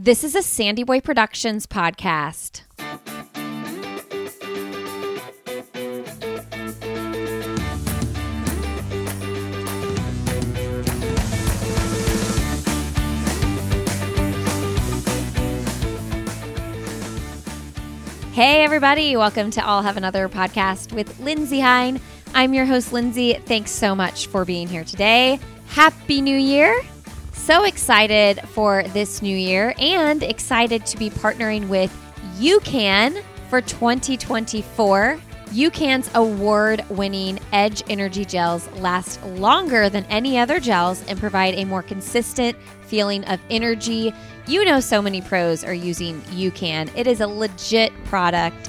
This is a Sandy Boy Productions podcast. Hey, everybody. Welcome to I'll Have Another podcast with Lindsay Hein. I'm your host, Lindsay. Thanks so much for being here today. Happy New Year. So excited for this new year and excited to be partnering with UCAN for 2024. UCAN's award winning Edge Energy Gels last longer than any other gels and provide a more consistent feeling of energy. You know, so many pros are using UCAN. It is a legit product.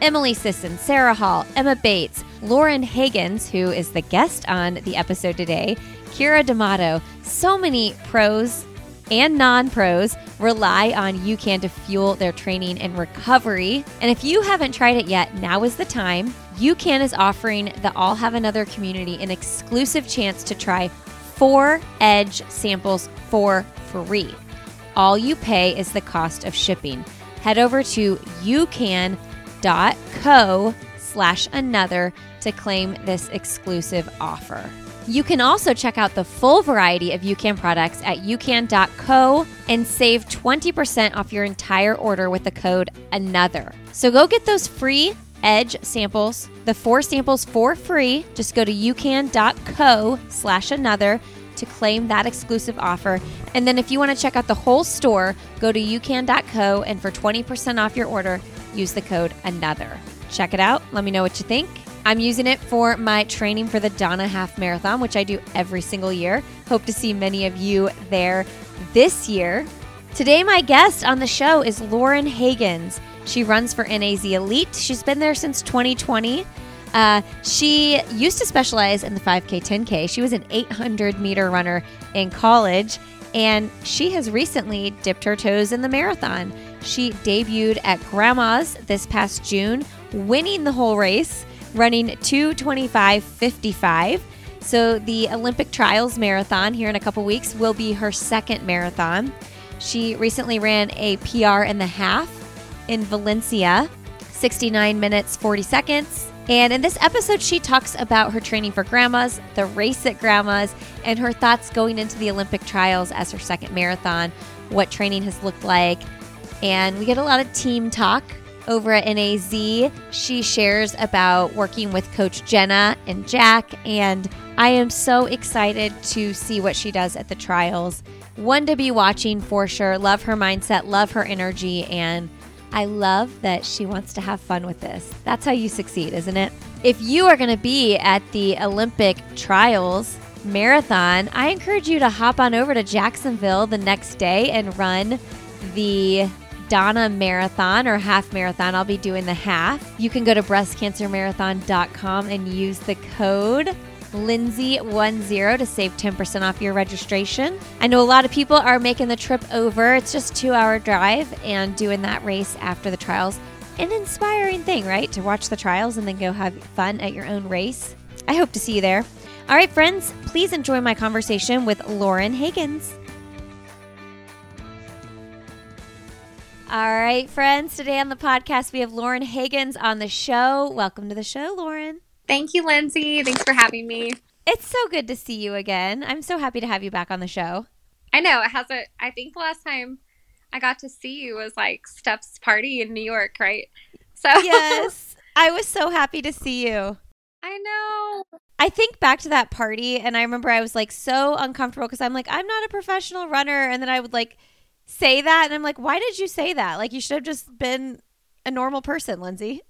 Emily Sisson, Sarah Hall, Emma Bates, Lauren Hagans, who is the guest on the episode today, Keira D'Amato. So many pros and non pros rely on UCAN to fuel their training and recovery. And if you haven't tried it yet, now is the time. UCAN is offering the I'll Have Another community an exclusive chance to try four Edge samples for free. All you pay is the cost of shipping. Head over to ucan.co slash another to claim this exclusive offer. You can also check out the full variety of UCAN products at ucan.co and save 20% off your entire order with the code ANOTHER. So go get those free Edge samples, the four samples for free. Just go to ucan.co slash another to claim that exclusive offer. And then if you want to check out the whole store, go to ucan.co and for 20% off your order, use the code ANOTHER. Check it out. Let me know what you think. I'm using it for my training for the Donna Half Marathon, which I do every single year. Hope to see many of you there this year. Today, my guest on the show is Lauren Hagans. She runs for NAZ Elite. She's been there since 2020. Uh, she used to specialize in the 5K, 10K. She was an 800 meter runner in college, and she has recently dipped her toes in the marathon. She debuted at Grandma's this past June, winning the whole race, running 225.55. So, the Olympic Trials Marathon here in a couple weeks will be her second marathon. She recently ran a PR and the half in Valencia, 69 minutes, 40 seconds. And in this episode, she talks about her training for grandmas, the race at grandmas, and her thoughts going into the Olympic trials as her second marathon, what training has looked like. And we get a lot of team talk over at NAZ. She shares about working with Coach Jenna and Jack, and I am so excited to see what she does at the trials. One to be watching for sure. Love her mindset, love her energy, and I love that she wants to have fun with this. That's how you succeed, isn't it? If you are going to be at the Olympic trials marathon, I encourage you to hop on over to Jacksonville the next day and run the Donna Marathon or half marathon. I'll be doing the half. You can go to breastcancermarathon.com and use the code Lindsay10 to save 10% off your registration. I know a lot of people are making the trip over. It's just 2-hour drive and doing that race after the trials. An inspiring thing, right? To watch the trials and then go have fun at your own race. I hope to see you there. All right, friends, please enjoy my conversation with Lauren Hagans. All right, friends, today on the podcast, we have Lauren Hagans on the show. Welcome to the show, Lauren. Thank you, Lindsay. Thanks for having me. It's so good to see you again. I'm so happy to have you back on the show. I know. It has a, I think the last time I got to see you was like Steph's party in New York, right? So, yes, I was so happy to see you. I know. I think back to that party, and I remember I was like so uncomfortable because I'm like, I'm not a professional runner. And then I would like, say that and I'm like, why did you say that? Like you should have just been a normal person, Lindsay.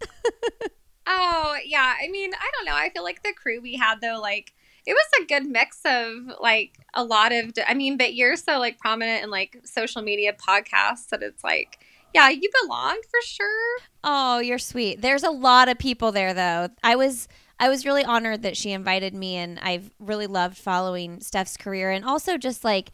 oh, yeah. I mean, I don't know. I feel like the crew we had though, like it was a good mix of like a lot of I mean, but you're so like prominent in like social media podcasts that it's like yeah, you belong for sure. Oh, you're sweet. There's a lot of people there though. I was I was really honored that she invited me and I've really loved following Steph's career and also just like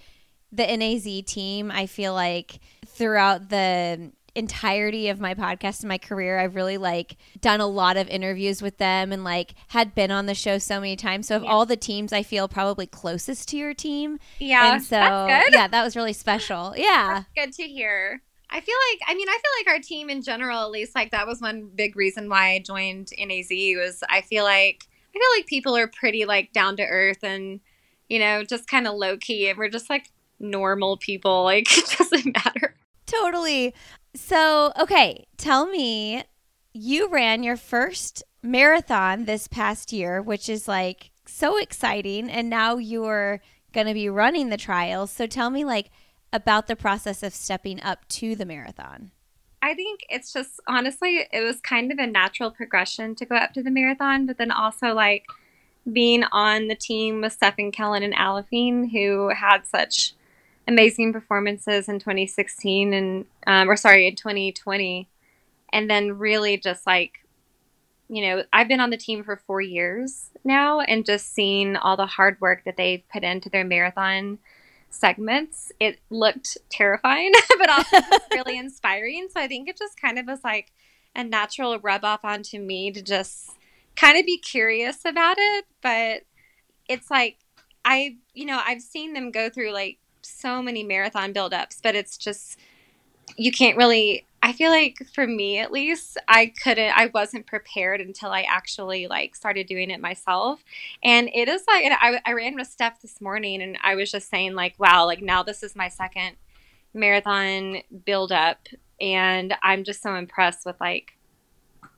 the NAZ team, I feel like throughout the entirety of my podcast and my career, I've really like done a lot of interviews with them and like had been on the show so many times. So of Yeah. all the teams, I feel probably closest to your team. Yeah, and so yeah, that was really special. Yeah. good to hear. I feel like I mean I feel like our team in general at least like that was one big reason why I joined NAZ was I feel like I feel like people are pretty like down to earth and you know just kind of low key and we're just like normal people like it doesn't matter. Totally. So, okay, tell me, you ran your first marathon this past year, which is like so exciting. And now you're going to be running the trials. So, tell me, like, about the process of stepping up to the marathon. I think it's just honestly it was kind of a natural progression to go up to the marathon but then also like being on the team with Stephen Kellyn and Aliphine who had such amazing performances in 2016 and um, or sorry in 2020 and then really just like you know i've been on the team for four years now and just seeing all the hard work that they've put into their marathon segments. It looked terrifying but also really inspiring. So i think it just kind of was like a natural rub off onto me to just kind of be curious about it. But it's like i you know i've seen them go through like so many marathon buildups, but it's just you can't really I feel like for me at least, I couldn't I wasn't prepared until I actually like started doing it myself. And it is like and I I ran with Steph this morning and I was just saying like, wow, like now this is my second marathon build up and I'm just so impressed with like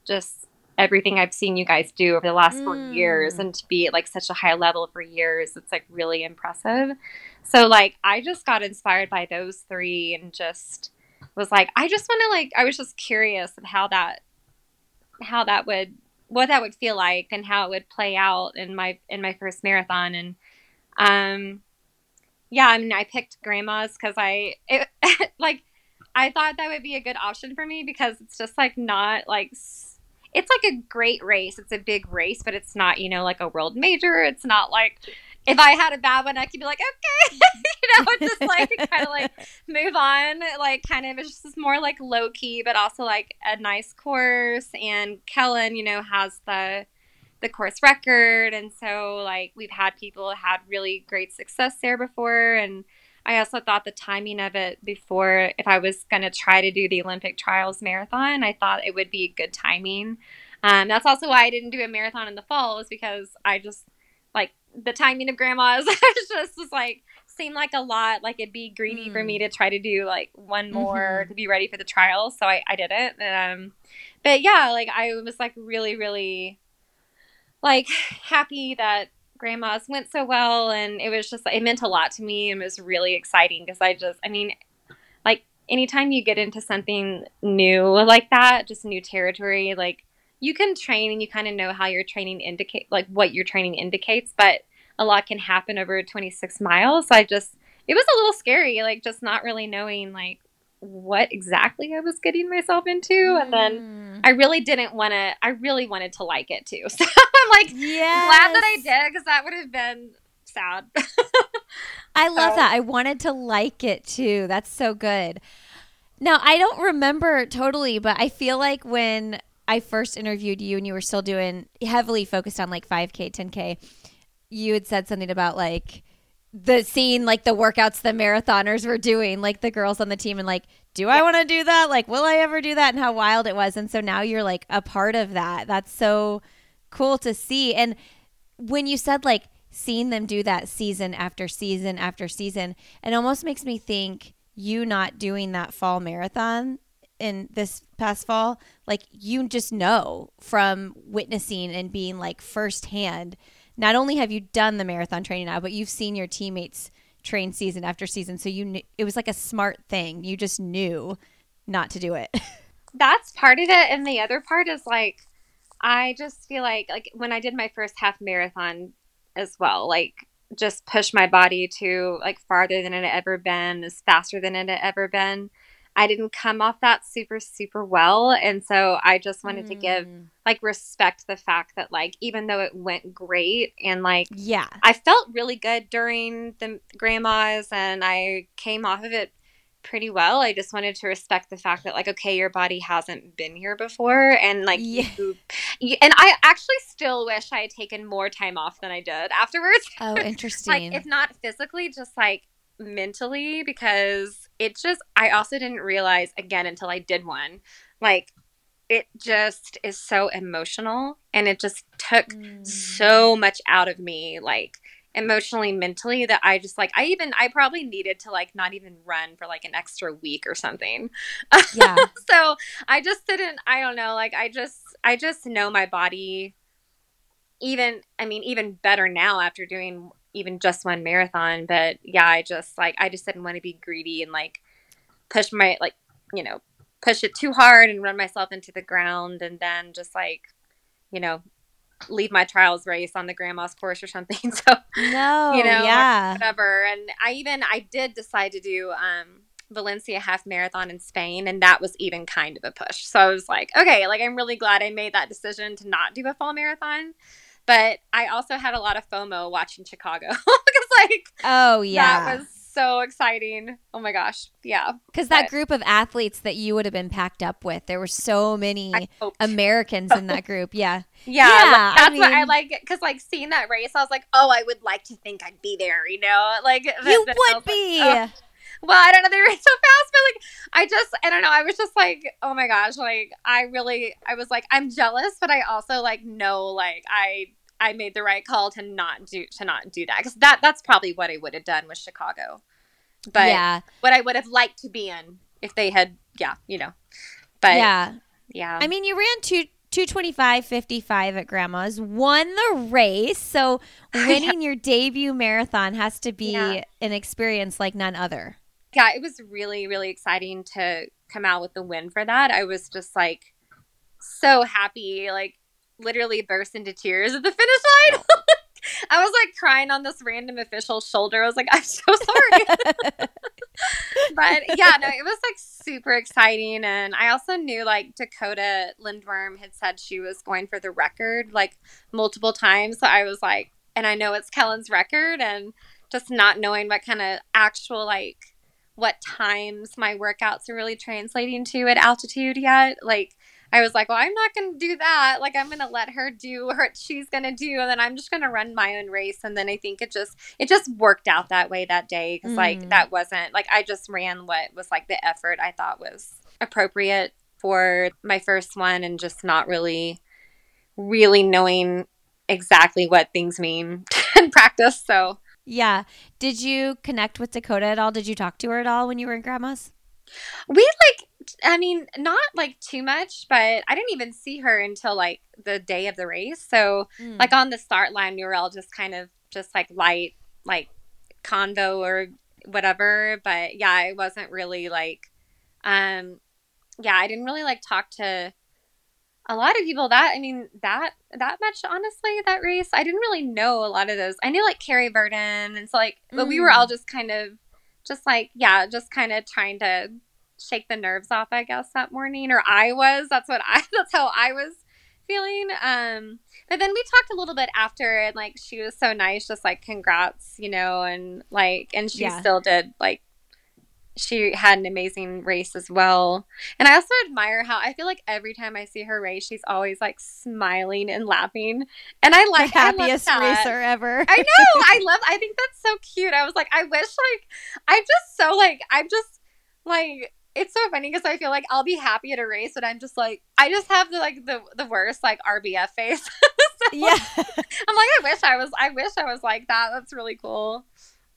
just everything I've seen you guys do over the last four Mm. years and to be at like such a high level for years, it's like really impressive. So like I just got inspired by those three and just was like I just want to like I was just curious of how that how that would what that would feel like and how it would play out in my in my first marathon and um yeah I mean I picked grandma's cuz I it, like I thought that would be a good option for me because it's just like not like it's like a great race. It's a big race, but it's not, you know, like a world major. It's not like if I had a bad one, I could be like, okay, you know, just like kind of like move on. Like, kind of, it's just more like low key, but also like a nice course. And Kellyn, you know, has the the course record, and so like we've had people had really great success there before, and I also thought the timing of it before, if I was going to try to do the Olympic trials marathon, I thought it would be good timing. Um, that's also why I didn't do a marathon in the fall, is because I just like the timing of grandma's just was like seemed like a lot. Like it'd be greedy for me to try to do like one more Mhm. to be ready for the trials, so I, I didn't. Um, but yeah, like I was like really, really like happy that grandma's went so well and it was just it meant a lot to me and it was really exciting because i just i mean like anytime you get into something new like that just new territory like you can train and you kind of know how your training indicate like what your training indicates but a lot can happen over 26 miles. So i just it was a little scary like just not really knowing like what exactly i was getting myself into and then Mm. i really didn't want to i really wanted to like it too so i'm like yes. glad that I did because that would have been sad. I love So- that. I wanted to like it too. That's so good. Now, I don't remember totally, but I feel like when I first interviewed you and you were still doing heavily focused on like 5K, 10K, you had said something about like the scene like the workouts the marathoners were doing, like the girls on the team, and like, do I want to do that? Like, will I ever do that? And how wild it was. And so now you're like a part of that. That's so cool to see. And when you said like seeing them do that season after season after season, it almost makes me think you not doing that fall marathon in this past fall, like you just know from witnessing and being like firsthand. Not only have you done the marathon training now, but you've seen your teammates train season after season. So you it was like a smart thing. You just knew not to do it. That's part of it, and the other part is like I just feel like like when I did my first half marathon as well, like just push my body to like farther than it had ever been, as faster than it had ever been. I didn't come off that super super well, and so I just wanted to give Mm. like respect the fact that like even though it went great and like Yeah. I felt really good during the grandmas and I came off of it pretty well. I just wanted to respect the fact that like okay, your body hasn't been here before and like Yeah. you, you and I actually still wish I had taken more time off than I did afterwards. Oh, interesting. like if not physically just like mentally because it just I also didn't realize again until I did one. Like it just is so emotional and it just took Mm. so much out of me like emotionally mentally that i just like i even i probably needed to like not even run for like an extra week or something Yeah. so i just didn't i don't know like i just i just know my body even i mean even better now after doing even just one marathon but yeah i just like i just didn't want to be greedy and like push my like you know push it too hard and run myself into the ground and then just like you know leave my trials race on the grandma's course or something so No. You know, yeah. whatever and i even i did decide to do um valencia half marathon in spain and that was even kind of a push so i was like okay like i'm really glad i made that decision to not do a fall marathon but i also had a lot of fomo watching chicago because like Oh, yeah. that was so exciting oh my gosh yeah Because that group of athletes that you would have been packed up with, there were so many Americans in that group. Yeah. Yeah, Yeah, like, I that's what I like because like seeing that race, I was like, oh, I would like to think I'd be there, you know, like You but then I would was like, be. oh. Well, I don't know, they ran so fast, but like I just, I don't know, I was just like, oh my gosh, like I really, I was like, I'm jealous, but I also like know, like I, I made the right call to not do to not do that because that that's probably what I would have done with Chicago, but yeah. what I would have liked to be in if they had, yeah, you know, but yeah, yeah. I mean, you ran two. 225 55 at grandma's won the race so winning your debut marathon has to be Yeah. an experience like none other yeah, it was really, really exciting to come out with the win for that. I was just like so happy, like literally burst into tears at the finish line. I was like crying on this random official's shoulder. I was like, I'm so sorry. but yeah, no, it was like super exciting. And I also knew like Dakota Lindwurm had said she was going for the record like multiple times. So I was like, and I know it's Kellyn's record, and just not knowing what kind of actual like what times my workouts are really translating to at altitude yet. Like I was like, well, I'm not going to do that. Like I'm going to let her do what she's going to do and then I'm just going to run my own race and then I think it just it just worked out that way that day cuz Mm. like that wasn't like I just ran what was like the effort I thought was appropriate for my first one and just not really really knowing exactly what things mean in practice. So yeah did you connect with dakota at all did you talk to her at all when you were in grandma's We like, I mean, not like too much, but I didn't even see her until like the day of the race. So, Mm. like on the start line, we were all just kind of just like light, like convo or whatever. But yeah, it wasn't really like, um, yeah, I didn't really like talk to a lot of people that I mean that that much honestly that race I didn't really know a lot of those I knew like Carrie Verdon and so like but we were all just kind of just like yeah just kind of trying to shake the nerves off I guess that morning or I was that's what I that's how I was feeling um but then we talked a little bit after and like she was so nice just like congrats you know and like and she Yeah. still did like she had an amazing race as well and I also admire how I feel like every time I see her race, she's always like smiling and laughing. And I like the I love happiest that. racer ever I know. I love I think that's so cute. I was like, I wish like I'm just so like I'm just like it's so funny because I feel like I'll be happy at a race, but I'm just like I just have the like the the worst like RBF face. So, yeah I'm like, I wish I was I wish I was like that. That's really cool.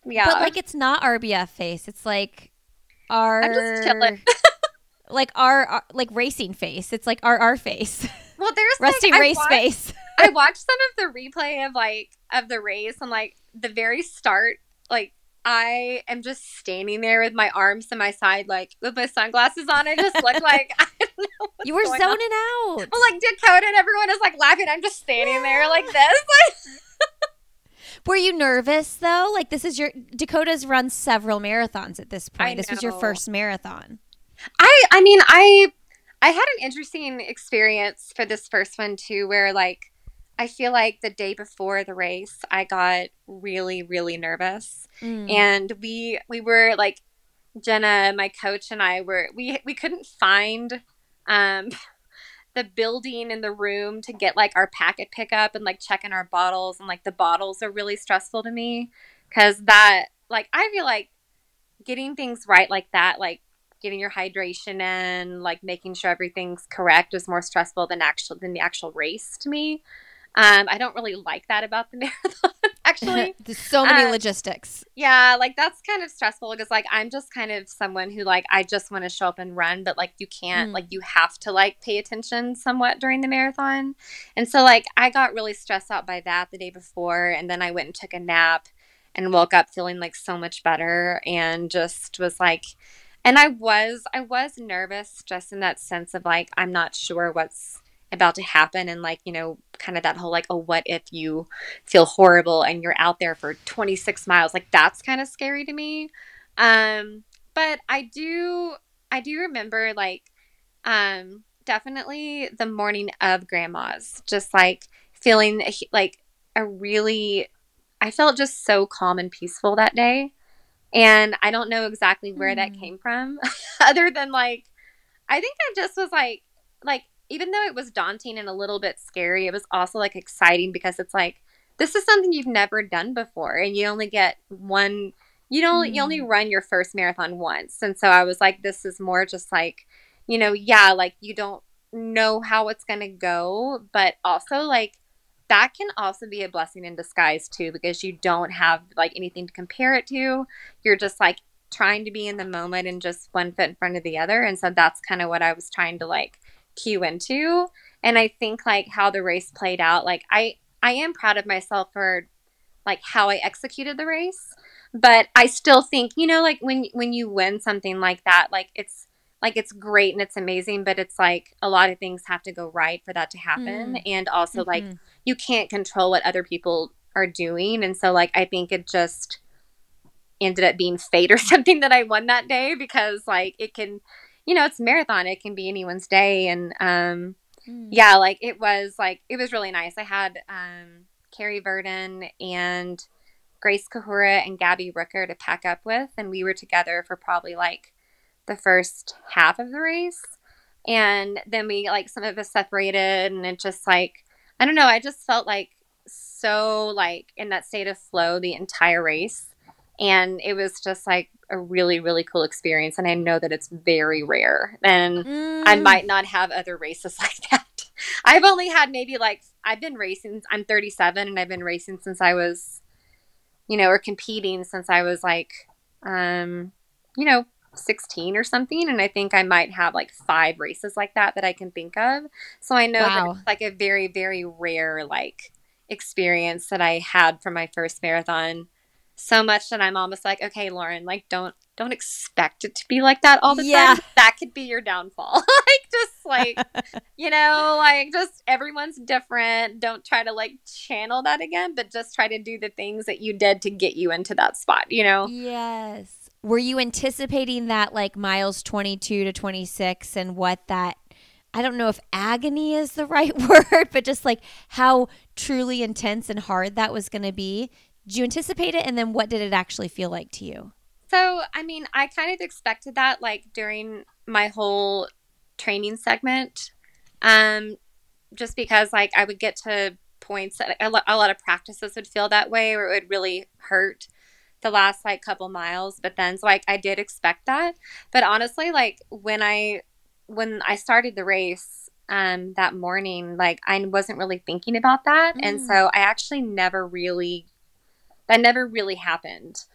Yeah. But like it's not RBF face. It's like our I'm just chilling. like our, our- like racing face. It's like our our face. well there's Rusty like, race watched- face. I watched some of the replay of like of the race and like the very start, like I am just standing there with my arms to my side, like with my sunglasses on. I just look like I don't know. what's You were zoning on. out. Well, like Dakota and everyone is like laughing. I'm just standing there like this. Were you nervous though? Like this is your Dakota's run several marathons at this point. This was your first marathon. I I mean I I had an interesting experience for this first one too, where like I feel like the day before the race, I got really really nervous. Mm. and we we were like Jenna, my coach, and I were we we couldn't find um the building in the room to get like our packet pickup and like checking our bottles and like the bottles are really stressful to me because that like I feel like getting things right like that like getting your hydration in like making sure everything's correct is more stressful than actual than the actual race to me. Um, I don't really like that about the marathon, actually. There's so many Um, logistics. yeah, like that's kind of stressful because, like, I'm just kind of someone who, like, I just want to show up and run, but, like, you can't, Mm. like, you have to, like, pay attention somewhat during the marathon. And so, like, I got really stressed out by that the day before. And then I went and took a nap and woke up feeling, like, so much better and just was like, and I was, I was nervous just in that sense of, like, I'm not sure what's about to happen and like you know kind of that whole like oh what if you feel horrible and you're out there for 26 miles like that's kind of scary to me um but i do i do remember like um definitely the morning of grandma's just like feeling like a really i felt just so calm and peaceful that day and i don't know exactly where that Mm. came from other than like i think i just was like like even though it was daunting and a little bit scary it was also like exciting because it's like this is something you've never done before and you only get one you don't you only mm. run your first marathon once. And so i was like this is more just like you know yeah like you don't know how it's going to go but also like that can also be a blessing in disguise too because you don't have like anything to compare it to. You're just like trying to be in the moment and just one foot in front of the other. And so that's kind of what i was trying to like cue into and i think like how the race played out like i i am proud of myself for like how i executed the race but i still think you know like when when you win something like that like it's like it's great and it's amazing but it's like a lot of things have to go right for that to happen Mm. and also like Mhm. you can't control what other people are doing and so like i think it just ended up being fate or something that i won that day because like it can you know it's a marathon it can be anyone's day and um Mm. yeah like it was like it was really nice. I had um carrie verdon and grace kahura and gabby rooker to pack up with and we were together for probably like the first half of the race. And then we like some of us separated and it just like i don't know i just felt like so like in that state of flow the entire race and it was just like a really really cool experience and i know that it's very rare and I Mm. might not have other races like that. I've only had maybe like I've been racing. I'm 37 and I've been racing since I was, you know, or competing since I was like, um, you know, 16 or something. And I think I might have like five races like that that I can think of. So I know Wow. that it's like a very very rare like experience that I had for my first marathon. So much that I'm almost like, okay, Lauren, like don't don't expect it to be like that all the Yeah. time. That could be your downfall. like just like you know, like just everyone's different. Don't try to like channel that again, but just try to do the things that you did to get you into that spot, you know? Yes. Were you anticipating that like miles 22 to 26 and what that I don't know if agony is the right word, but just like how truly intense and hard that was going to be. Did you anticipate it and then what did it actually feel like to you? So, I mean, I kind of expected that like during my whole training segment. Um just because like I would get to points that a lo- a lot of practices would feel that way or it would really hurt the last like couple miles but then so like I did expect that but honestly like when I when I started the race um that morning like I wasn't really thinking about that and Mm. so I actually never really that never really happened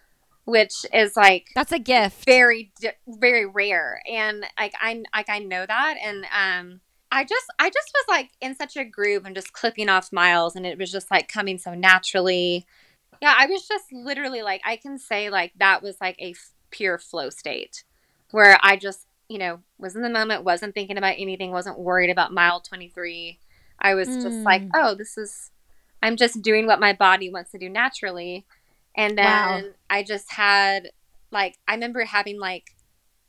which is like That's a gift. very very rare and like i like i know that and um i just i just was like in such a groove and just clipping off miles and it was just like coming so naturally yeah i was just literally like i can say like that was like a f- pure flow state where i just you know was in the moment wasn't thinking about anything wasn't worried about mile 23 i was just Mm. like oh this is i'm just doing what my body wants to do naturally and then Wow. i just had like i remember having like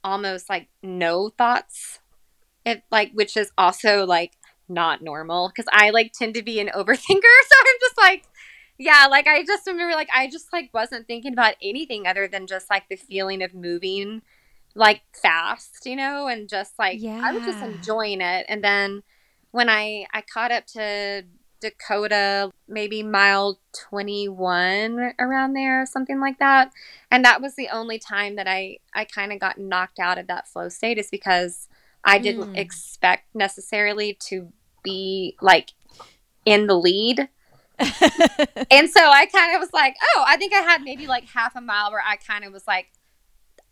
almost like no thoughts it like which is also like not normal because i like tend to be an overthinker so i'm just like yeah like i just remember like i just like wasn't thinking about anything other than just like the feeling of moving like fast, you know, and just like yeah. I was just enjoying it. And then when I I caught up to Dakota, maybe mile 21 around there, something like that. And that was the only time that I I kind of got knocked out of that flow state is because I didn't Mm. expect necessarily to be like in the lead. And so I kind of was like, oh, I think I had maybe like half a mile where I kind of was like,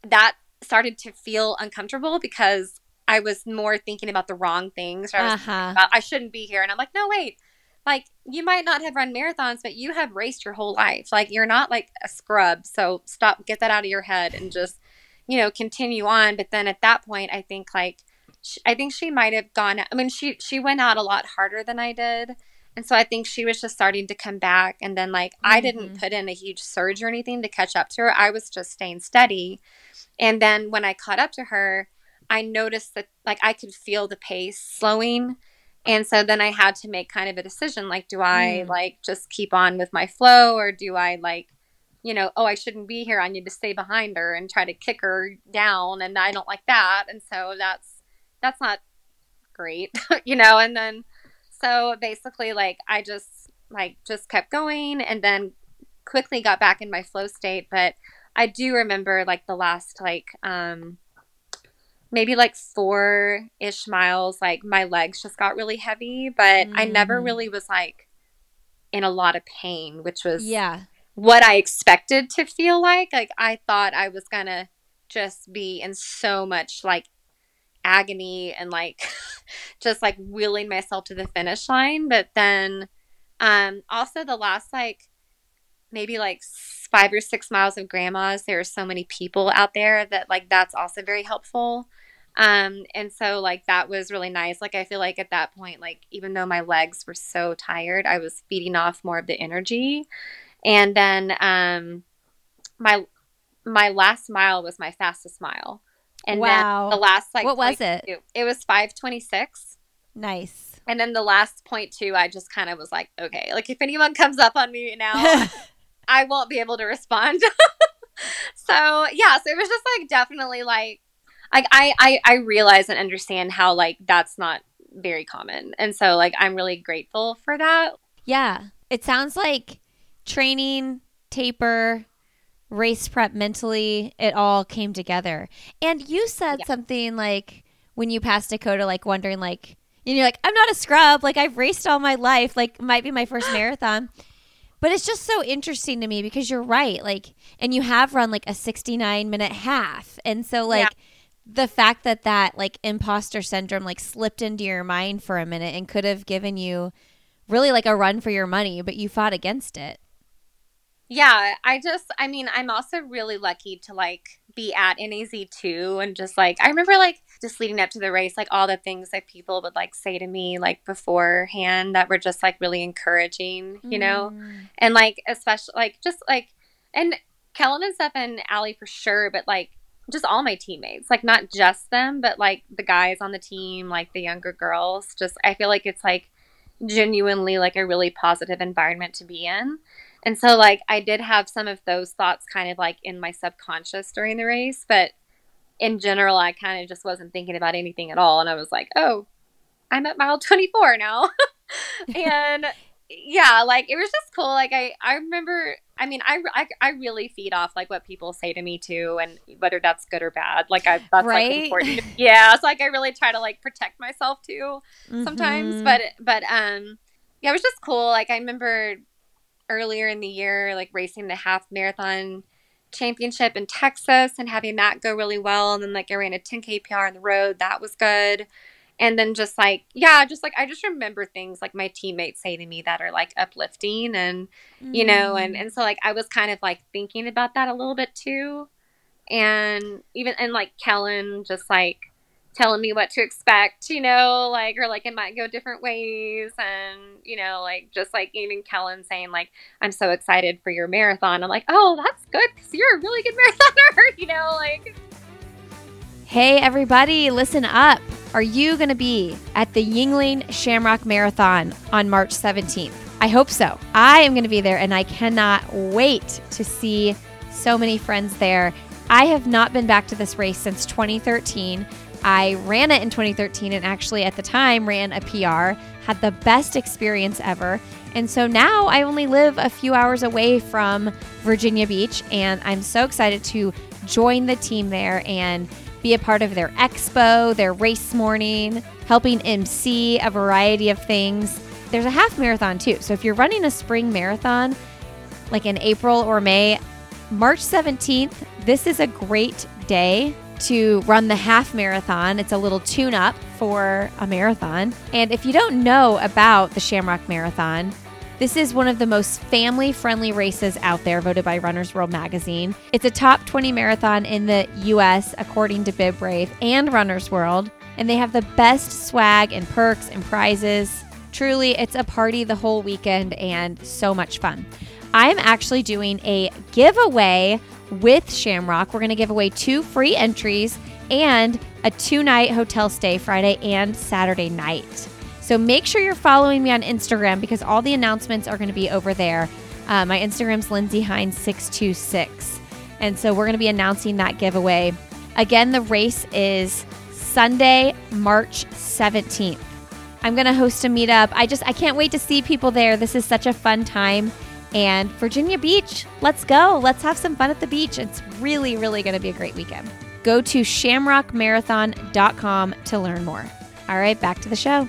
that started to feel uncomfortable because I was more thinking about the wrong things. I was uh-huh. about, I shouldn't be here. And I'm like, no, wait. Like, you might not have run marathons, but you have raced your whole life. Like, you're not like a scrub. So stop, get that out of your head and just, you know, continue on. But then at that point, I think like, sh- I think she might have gone. I mean, she she went out a lot harder than I did, and so I think she was just starting to come back. And then like I didn't Mhm. put in a huge surge or anything to catch up to her. I was just staying steady. And then when I caught up to her, I noticed that like I could feel the pace slowing. And so then I had to make kind of a decision like do I Mm. like just keep on with my flow or do I like you know, oh, I shouldn't be here. I need to stay behind her and try to kick her down and I don't like that. And so that's that's not great, you know, and then so basically like I just like just kept going and then quickly got back in my flow state, but I do remember like the last like um maybe like four ish miles, like my legs just got really heavy, but I never Mhm. really was like in a lot of pain, which was yeah. what I expected to feel like. Like I thought I was gonna just be in so much like agony and like just like willing myself to the finish line. But then um also the last like maybe like five or six miles of grandma's, there are so many people out there that like that's also very helpful. Um and so like that was really nice. Like I feel like at that point, like even though my legs were so tired, I was feeding off more of the energy and then um my my last mile was my fastest mile and Wow. then the last like What was it? two- it was 526 Nice. and then the last point two i just kind of was like okay like if anyone comes up on me now i won't be able to respond so yeah so it was just like definitely like like i i, I realize and understand how like that's not very common and so like i'm really grateful for that Yeah. It sounds like training, taper, race prep mentally, it all came together. And you said Yeah. something like when you passed Dakota, like wondering, like, and you're like, I'm not a scrub. Like, I've raced all my life. Like, might be my first marathon. But it's just so interesting to me because you're right. Like, and you have run like a 69 minute half. And so, like, the fact that that like imposter syndrome like slipped into your mind for a minute and could have given you really like a run for your money, but you fought against it. Yeah, I just, I mean, I'm also really lucky to like be at NAZ2 and just like, I remember like just leading up to the race, like all the things that people would like say to me like beforehand that were just like really encouraging, you know? Mm. And like, especially like just like, and Kellyn and stuff and Allie for sure, but like just all my teammates, like not just them, but like the guys on the team, like the younger girls, just, I feel like it's like genuinely like a really positive environment to be in. And so, like, I did have some of those thoughts kind of like in my subconscious during the race, but in general, I kind of just wasn't thinking about anything at all. And I was like, oh, I'm at mile 24 now. and yeah, like, it was just cool. Like, I, I remember, I mean, I, I, I really feed off like what people say to me too, and whether that's good or bad. Like, I, that's Right? like important. Yeah. So, like, I really try to like protect myself too sometimes Mhm. but but um yeah it was just cool like i remember earlier in the year like racing the half marathon championship in texas and having that go really well and then like i ran a 10k pr on the road that was good and then just like yeah just like i just remember things like my teammates say to me that are like uplifting and you know and Mm. and so like i was kind of like thinking about that a little bit too. And even and like kellyn just like telling me what to expect you know like or like it might go different ways. And you know like just like even kellyn saying like i'm so excited for your marathon. I'm like oh that's good because you're a really good marathoner you know like Hey, everybody, listen up. Are you going to be at the Yuengling Shamrock Marathon on March 17th? I hope so. I am going to be there and I cannot wait to see so many friends there. I have not been back to this race since 2013. I ran it in 2013 and actually at the time ran a PR, had the best experience ever. And so now I only live a few hours away from Virginia Beach, and I'm so excited to join the team there and be a part of their expo, their race morning, helping MC a variety of things. There's a half marathon too. So if you're running a spring marathon, like in April or May, March 17th, this is a great day to run the half marathon. It's a little tune up for a marathon. And if you don't know about the Shamrock Marathon, this is one of the most family friendly races out there, voted by Runner's World magazine. It's a top 20 marathon in the US, according to BibRave and Runner's World. And they have the best swag and perks and prizes. Truly, it's a party the whole weekend and so much fun. I'm actually doing a giveaway with Shamrock. We're going to give away two free entries and a two night hotel stay Friday and Saturday night. So make sure you're following me on Instagram because all the announcements are going to be over there. Uh, my Instagram's Lindsay Hein 626 And so we're going to be announcing that giveaway. Again, the race is Sunday, March 17th. I'm going to host a meetup. I just, I can't wait to see people there. This is such a fun time. And Virginia Beach, let's go. Let's have some fun at the beach. It's really, really going to be a great weekend. Go to shamrockmarathon.com to learn more. All right, back to the show.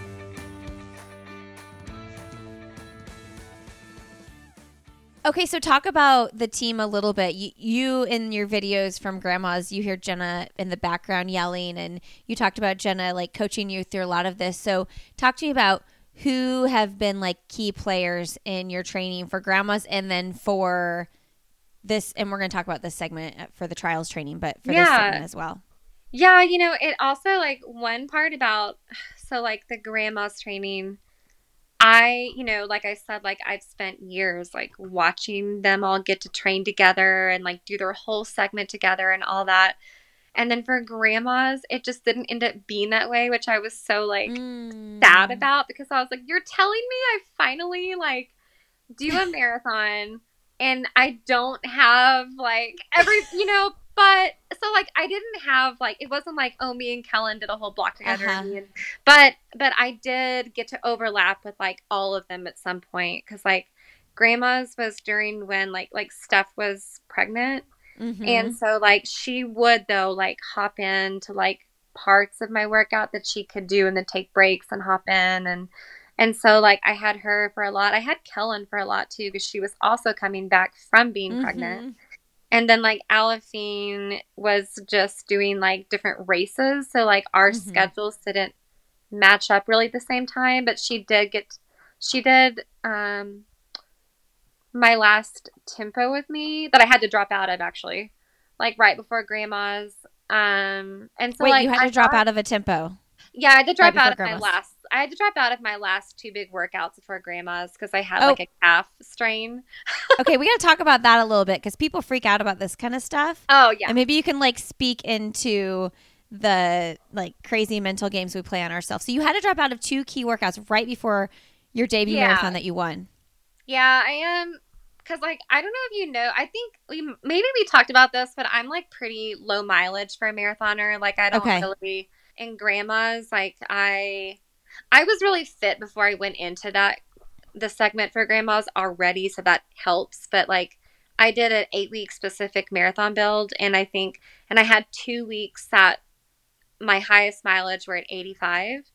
Okay, so talk about the team a little bit. You, you, in your videos from grandma's, you hear Jenna in the background yelling, and you talked about Jenna like coaching you through a lot of this. So, talk to me about who have been like key players in your training for grandmas, and then for this. And we're going to talk about this segment uh, for the trials training, but for yeah. this segment as well. Yeah, you know, it also like one part about so like the grandma's training I, you know, like I said, like I've spent years like watching them all get to train together and like do their whole segment together and all that. And then for grandmas, it just didn't end up being that way, which I was so like mm. sad about because I was like, you're telling me I finally like do a marathon and I don't have like every, you know, but so like I didn't have like it wasn't like oh me and Kellyn did a whole block together uh-huh. and, but but I did get to overlap with like all of them at some point because like grandma's was during when like like Steph was pregnant mm-hmm. and so like she would though like hop in to like parts of my workout that she could do and then take breaks and hop in and and so like I had her for a lot I had Kellyn for a lot too because she was also coming back from being mm-hmm. pregnant and then like Aliphine was just doing like different races. So like our mm-hmm. schedules didn't match up really at the same time, but she did get she did um my last tempo with me that I had to drop out of actually. Like right before grandma's. Um and so Wait, like you had I to drop out of a tempo. Yeah, I did drop right out of grandma's. my last I had to drop out of my last two big workouts before grandma's because I had oh. like a calf strain. okay, we got to talk about that a little bit because people freak out about this kind of stuff. Oh yeah, and maybe you can like speak into the like crazy mental games we play on ourselves. So you had to drop out of two key workouts right before your debut yeah. marathon that you won. Yeah, I am because like I don't know if you know. I think we maybe we talked about this, but I'm like pretty low mileage for a marathoner. Like I don't okay. really in grandma's like I I was really fit before I went into that the segment for grandmas already, so that helps. But like I did an eight week specific marathon build, and I think, and I had two weeks that my highest mileage were at 85.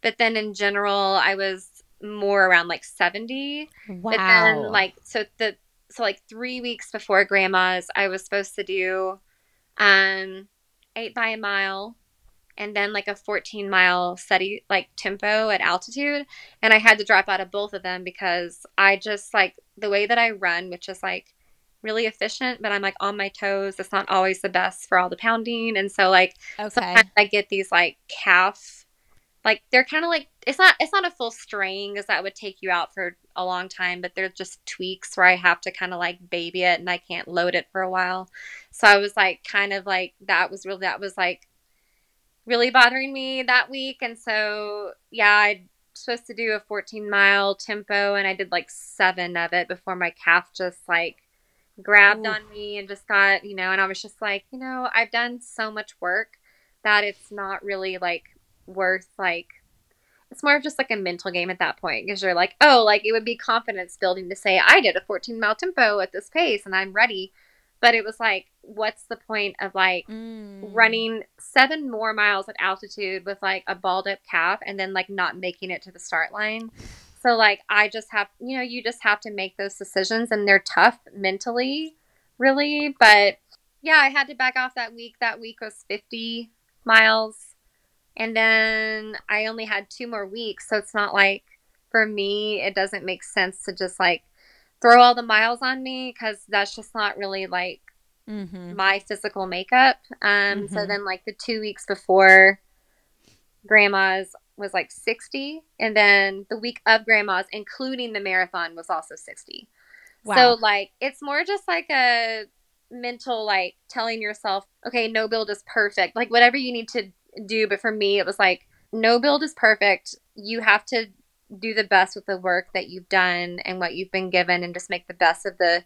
But then in general, I was more around like 70. Wow. But then, like, so the, so like three weeks before grandma's, I was supposed to do um, eight by a mile, and then like a 14 mile steady like tempo at altitude and i had to drop out of both of them because i just like the way that i run which is like really efficient but i'm like on my toes it's not always the best for all the pounding and so like okay. sometimes i get these like calf like they're kind of like it's not it's not a full strain because that would take you out for a long time but they're just tweaks where i have to kind of like baby it and i can't load it for a while so i was like kind of like that was really that was like really bothering me that week. And so, yeah, I supposed to do a 14 mile tempo and I did like seven of it before my calf just like grabbed Ooh. on me and just got, you know, and I was just like, you know, I've done so much work that it's not really like worth like it's more of just like a mental game at that point because you're like, oh, like it would be confidence building to say I did a 14 mile tempo at this pace and I'm ready. But it was like, what's the point of like Mm. running seven more miles at altitude with like a balled up calf and then like not making it to the start line? So like I just have, you know, you just have to make those decisions and they're tough mentally, really. But yeah, I had to back off that week. That week was 50 miles. And then I only had two more weeks. So it's not like for me, it doesn't make sense to just like throw all the miles on me because that's just not really like Mhm. my physical makeup. Um, so Mhm. then like the two weeks before grandma's was like 60 and then the week of grandma's including the marathon was also 60 Wow. so like it's more just like a mental like telling yourself okay no build is perfect like whatever you need to do but for me it was like no build is perfect you have to do the best with the work that you've done and what you've been given and just make the best of the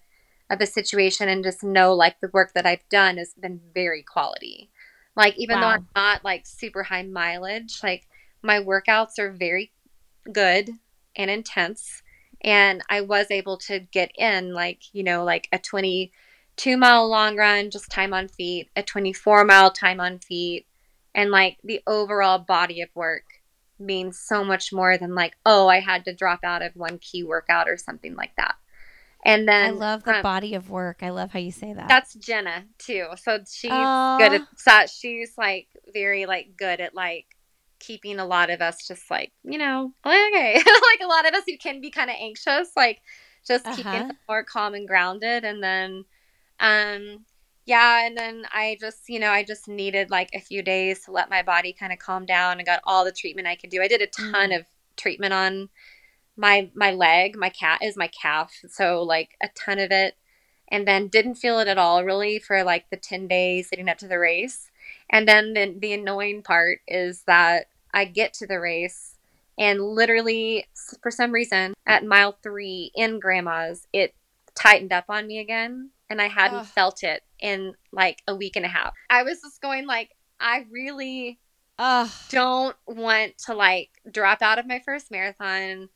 of the situation and just know like the work that I've done has been very quality. Like even though I'm not like super high mileage, like my workouts are very good and intense and I was able to get in like, you know, like a 22 mile long run just time on feet, a 24 mile time on feet and like the overall body of work means so much more than like, oh, I had to drop out of one key workout or something like that. And then I love the um, body of work. I love how you say that. that's Jenna too. So she's Aw. good at that. She's like very like good at like keeping a lot of us just like you know okay like a lot of us who can be kind of anxious like just keeping Uh-huh. them more calm and grounded and then um yeah and then i just you know i just needed like a few days to let my body kind of calm down and got all the treatment i could do. I did a ton mm. of treatment on my my leg my cat is my calf so like a ton of it and then didn't feel it at all really for like the 10 days leading up to the race. And then the, the annoying part is that i get to the race and literally for some reason at mile three in grandma's it tightened up on me again and i hadn't Ugh. felt it in like a week and a half i was just going like i really Ugh. don't want to like drop out of my first marathon.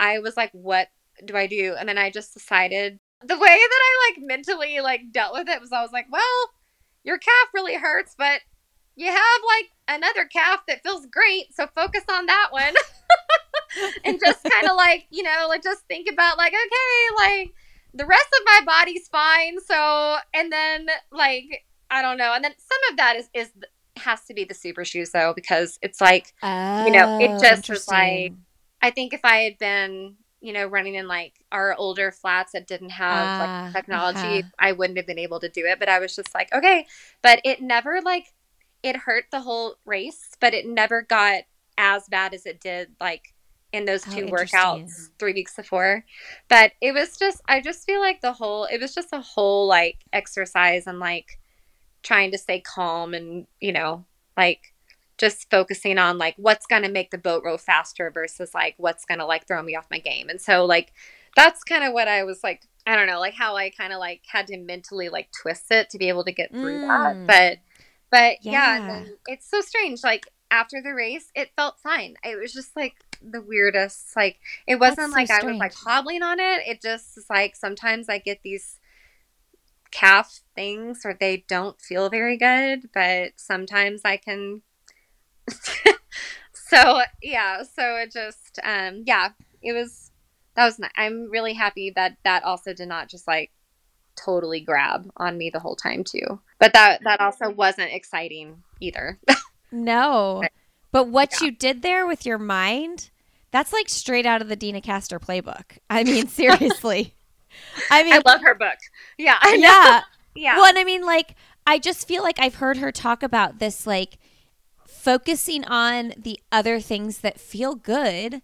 I was like, what do I do? And then I just decided the way that I like mentally like dealt with it was I was like, well, your calf really hurts, but you have like another calf that feels great, so focus on that one. and just kind of like, you know, like just think about like, okay, like the rest of my body's fine. So, and then like, I don't know. And then some of that is, is, has to be the super shoes though, because it's like, Oh, You know, it just was like- I think if I had been, you know, running in like our older flats that didn't have Ah, like technology, uh-huh. I wouldn't have been able to do it. But I was just like, okay. But it never like it hurt the whole race, but it never got as bad as it did like in those Oh, two workouts three weeks before. But it was just I just feel like the whole it was just a whole like exercise and like trying to stay calm and, you know, like just focusing on like what's going to make the boat row faster versus like what's going to like throw me off my game. And so like that's kind of what I was like I don't know, like how I kind of like had to mentally like twist it to be able to get through Mm. that. But but yeah, Yeah. it's so strange like after the race it felt fine. It was just like the weirdest like it wasn't so like I was like hobbling on it. It just is like sometimes I get these calf things or they don't feel very good, but sometimes I can so yeah, so it just um yeah, it was that was ni- I'm really happy that that also did not just like totally grab on me the whole time too. But that that also wasn't exciting either. No. But what Yeah. you did there with your mind, that's like straight out of the Deena Kastor playbook. I mean, seriously. I mean, I love her book. Yeah. I know. yeah. Yeah. Well, and I mean, like, I just feel like I've heard her talk about this, like, focusing on the other things that feel good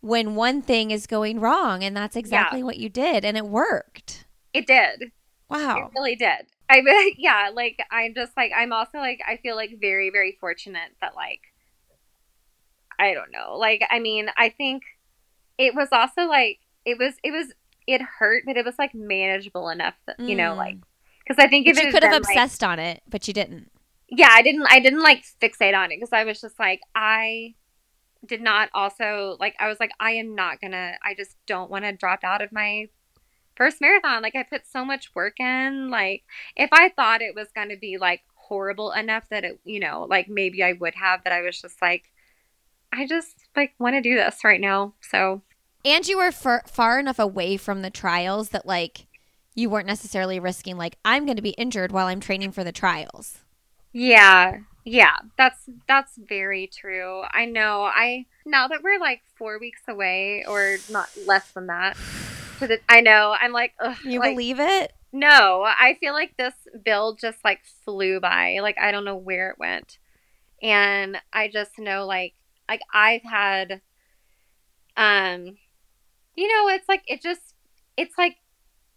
when one thing is going wrong. And that's exactly what you did. And it worked. It did. Wow. It really did. I mean, yeah, like I'm just like I'm also like I feel like very very fortunate that like I don't know. Like I mean, I think it was also like it was it was it hurt, but it was like manageable enough that you know, Mm. like because I think if you could have been, like- obsessed on it, but you didn't. yeah, I didn't I didn't like fixate on it because I was just like I did not also like I was like I am not gonna I just don't want to drop out of my first marathon. Like I put so much work in. Like if I thought it was gonna be like horrible enough that it you know, like maybe I would have, but I was just like I just like want to do this right now. So And you were far, far enough away from the trials that like you weren't necessarily risking like I'm going to be injured while I'm training for the trials. Yeah. Yeah, that's that's very true. I know. I now that we're like 4 weeks away or not less than that. The, I know. I'm like, ugh, You like, believe it? No, I feel like this build just like flew by. Like I don't know where it went. And I just know like like I've had um you know, it's like it just it's like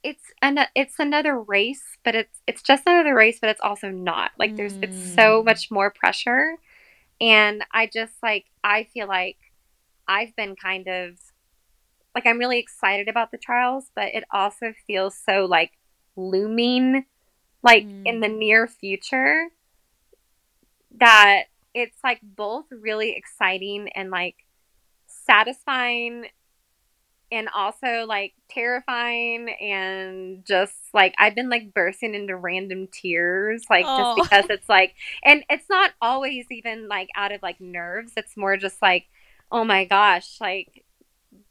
it's an it's another race, but it's it's just another race, but it's also not. Like there's it's so Mm. much more pressure. And I just like I feel like I've been kind of like I'm really excited about the trials, but it also feels so like looming like in the Mm. near future that it's like both really exciting and like satisfying and also like terrifying and just like I've been like bursting into random tears like Oh. just because it's like and it's not always even like out of like nerves it's more just like oh my gosh like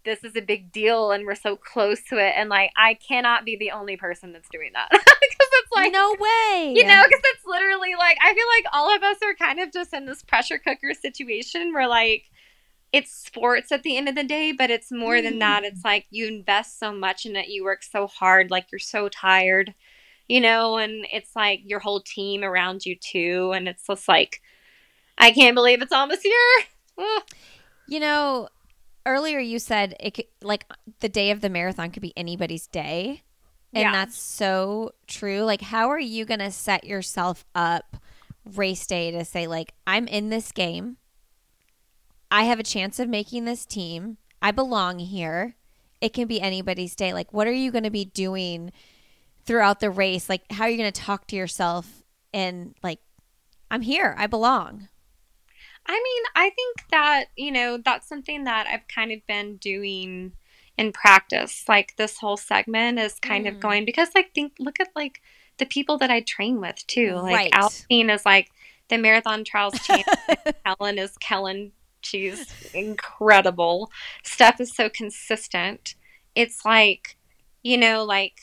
this is a big deal and we're so close to it and like I cannot be the only person that's doing that because it's like no way. you know, because it's literally like I feel like all of us are kind of just in this pressure cooker situation where like it's sports at the end of the day, but it's more than hmm. that. It's like you invest so much in it, you work so hard, like you're so tired, you know, and it's like your whole team around you too, and it's just like I can't believe it's almost here. You know, earlier you said it could, like the day of the marathon could be anybody's day. And Yeah. that's so true. Like how are you going to set yourself up race day to say like I'm in this game. I have a chance of making this team. I belong here. It can be anybody's day. Like what are you going to be doing throughout the race? Like how are you going to talk to yourself and like I'm here. I belong. I mean, I think that, you know, that's something that I've kind of been doing in practice. Like this whole segment is kind Mm. of going because like think look at like the people that I train with too. Like Right. Aliphine is like the marathon trials champion. Kellyn is Kellyn. She's incredible. Steph is so consistent. It's like, you know, like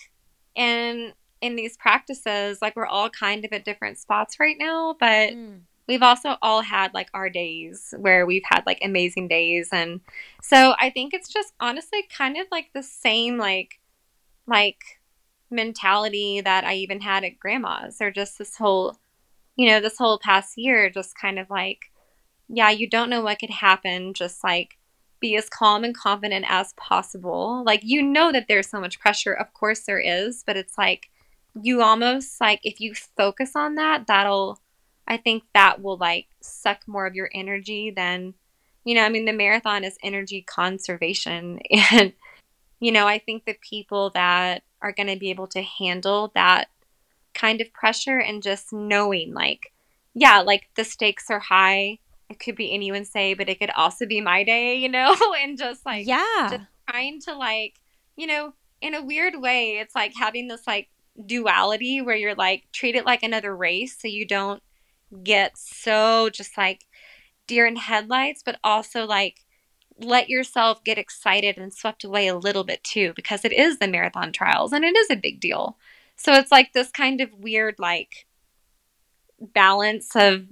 and in these practices, like we're all kind of at different spots right now, but Mm. We've also all had like our days where we've had like amazing days and so i think it's just honestly kind of like the same like like mentality that i even had at grandma's or just this whole you know this whole past year just kind of like yeah you don't know what could happen just like be as calm and confident as possible. Like you know that there's so much pressure of course there is but it's like you almost like if you focus on that that'll I think that will like suck more of your energy than, you know, I mean, the marathon is energy conservation. And, you know, I think the people that are going to be able to handle that kind of pressure and just knowing, like, yeah, like the stakes are high. It could be anyone's day, but it could also be my day, you know, and just like, yeah. just trying to like you know in a weird way it's like having this like duality where you're like treat it like another race so you don't get so just like deer in headlights but also like let yourself get excited and swept away a little bit too because it is the marathon trials and it is a big deal. So it's like this kind of weird like balance of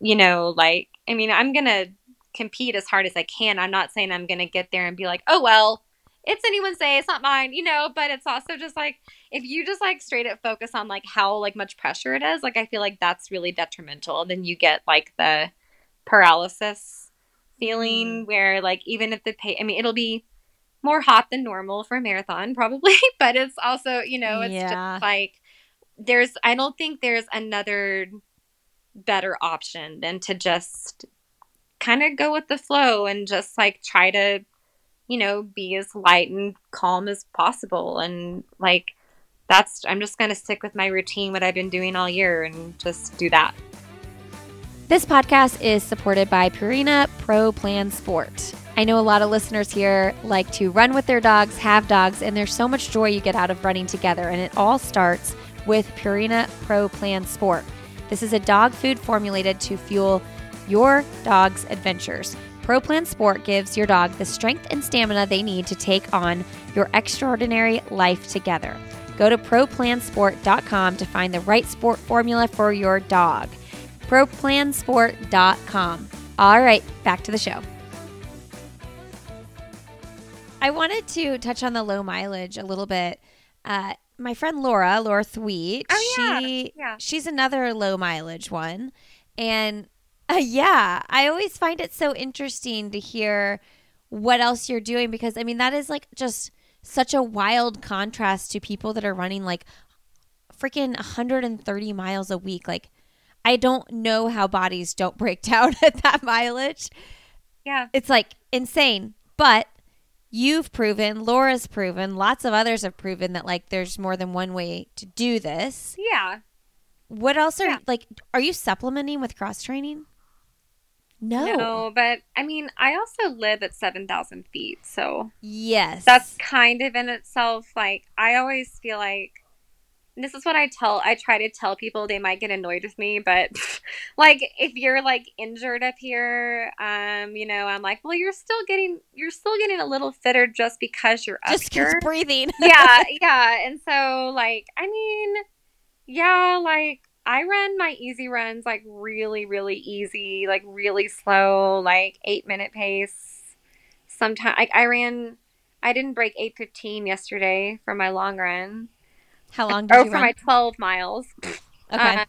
you know like i mean i'm gonna compete as hard as i can. I'm not saying i'm gonna get there and be like oh well it's anyone's day it's not mine you know but it's also just like if you just like straight up focus on like how like much pressure it is like i feel like that's really detrimental then you get like the paralysis feeling mm. where like even if the pay i mean it'll be more hot than normal for a marathon probably but it's also you know it's Yeah. just like there's i don't think there's another better option than to just kind of go with the flow and just like try to you know, be as light and calm as possible. And like, that's, I'm just going to stick with my routine, what I've been doing all year, and just do that. This podcast is supported by Purina Pro Plan Sport. I know a lot of listeners here like to run with their dogs, have dogs, and there's so much joy you get out of running together. And it all starts with Purina Pro Plan Sport. This is a dog food formulated to fuel your dog's adventures. Pro Plan Sport gives your dog the strength and stamina they need to take on your extraordinary life together. Go to ProPlansport.com to find the right sport formula for your dog. ProPlansport.com. All right, back to the show. I wanted to touch on the low mileage a little bit. Uh, my friend Laura, Laura Thweatt, Oh, yeah. she Yeah. she's another low mileage one, and uh, yeah, I always find it so interesting to hear what else you're doing because I mean that is like just such a wild contrast to people that are running like freaking 130 miles a week. Like I don't know how bodies don't break down at that mileage. Yeah. It's like insane. But you've proven, Laura's proven, lots of others have proven that like there's more than one way to do this. Yeah. What else are Yeah. like are you supplementing with cross training? No. No, but I mean, I also live at 7,000 feet. So Yes. that's kind of in itself like, I always feel like this is what I tell, I try to tell people they might get annoyed with me, but like if you're like injured up here, um, you know, I'm like, well, you're still getting, you're still getting a little fitter just because you're up just here. breathing. yeah, yeah. And so, like, I mean, yeah, like, I run my easy runs like really, really easy, like really slow, like eight minute pace. Sometimes, like, I ran, I didn't break 815 yesterday for my long run, How long did or you for run? my 12 miles. okay. uh,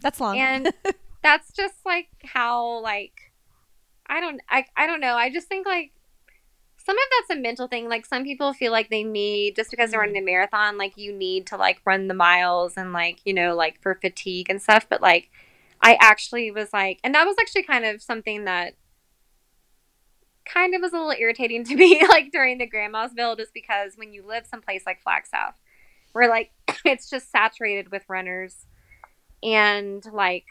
that's long. and that's just like how like I don't I I don't know. I just think like some of that's a mental thing. Like some people feel like they need just because they're running mm. a marathon, like you need to like run the miles and like, you know, like for fatigue and stuff. But like I actually was like and that was actually kind of something that kind of was a little irritating to me like during the grandma's bill just because when you live someplace like Flagstaff where like it's just saturated with runners and like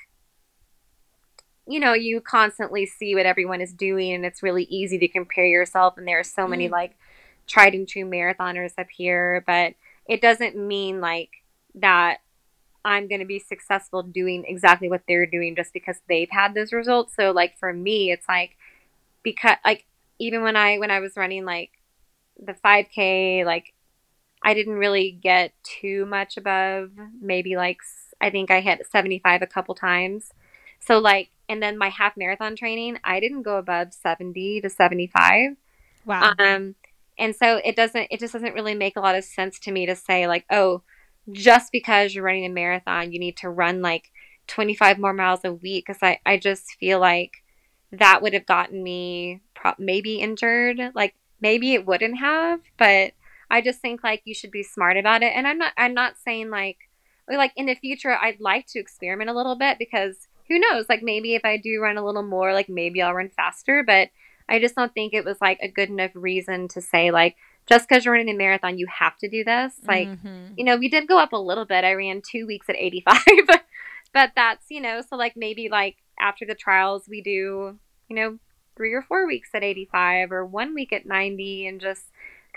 you know you constantly see what everyone is doing and it's really easy to compare yourself and there are so many Mm. like tried and true marathoners up here but it doesn't mean like that i'm going to be successful doing exactly what they're doing just because they've had those results so like for me it's like because like even when i when i was running like the 5k like i didn't really get too much above maybe like I think i hit 75 a couple times so like and then my half marathon training i didn't go above 70 to 75 wow. um and so it doesn't it just doesn't really make a lot of sense to me to say like oh just because you're running a marathon you need to run like 25 more miles a week because I, I just feel like that would have gotten me pro- maybe injured like maybe it wouldn't have but i just think like you should be smart about it and i'm not i'm not saying like like in the future i'd like to experiment a little bit because who knows like maybe if i do run a little more like maybe i'll run faster but i just don't think it was like a good enough reason to say like just because you're running a marathon you have to do this like Mhm. you know, we did go up a little bit. I ran two weeks at 85, but that's, you know, so like maybe like after the trials, we do, you know, three or four weeks at 85 or one week at 90 and just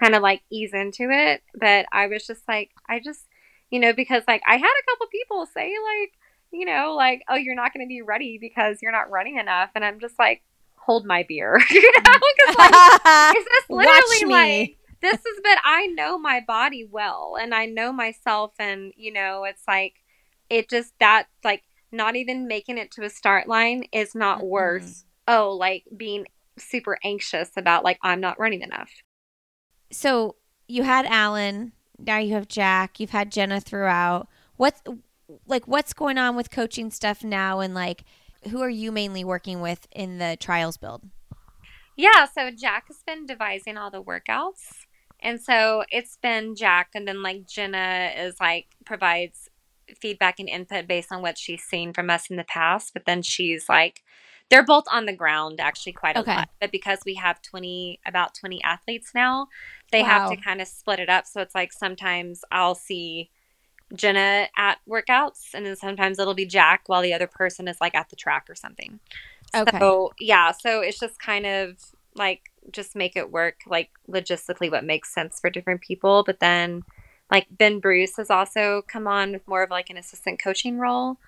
kind of like ease into it. But I was just like, I just, you know, because like I had a couple people say, like, you know, like, oh, you're not going to be ready because you're not running enough. And I'm just like, hold my beer, you know, because like, is this literally like this is but I know my body well and I know myself and you know it's like it just that like not even making it to a start line is not Mm-mm. worse. Oh, like being super anxious about like I'm not running enough. so you had Alan, now you have Jack, you've had Jenna throughout. What's like what's going on with coaching stuff now and like who are you mainly working with in the trials build? Yeah, so Jack has been devising all the workouts. And so it's been Jack and then like Jenna is like provides feedback and input based on what she's seen from us in the past, but then she's like they're both on the ground actually quite a Okay. lot. But because we have 20, about 20 athletes now, they have to kind of split it up. So it's like sometimes I'll see Jenna at workouts and then sometimes it'll be Jack while the other person is like at the track or something. Okay. So yeah, so it's just kind of like just make it work like logistically what makes sense for different people. But then like Ben Bruce has also come on with more of like an assistant coaching role.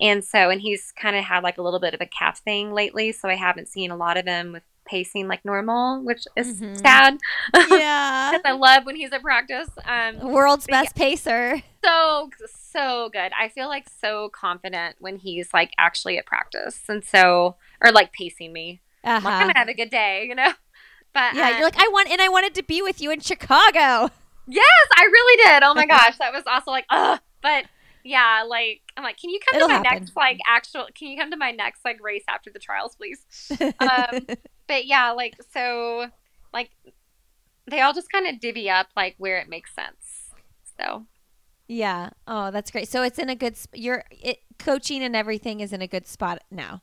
And so and he's kind of had like a little bit of a calf thing lately, so I haven't seen a lot of him with pacing like normal, which is Mhm. sad. Yeah. Because I love when he's at practice. Um World's But yeah. best pacer. So so good. I feel like so confident when he's like actually at practice, and so or like pacing me. I'm like, I'm Uh-huh. gonna have a good day, you know. But Yeah, uh, you're like I want and I wanted to be with you in Chicago. yes, I really did. Oh my gosh, that was also like, ugh. But yeah, like I'm like, can you come It'll to my happen. next like actual? Can you come to my next like race after the trials, please? Um, but yeah, like so, like they all just kind of divvy up like where it makes sense. So yeah. Oh, that's great. So it's in a good sp- you're it coaching and everything is in a good spot now.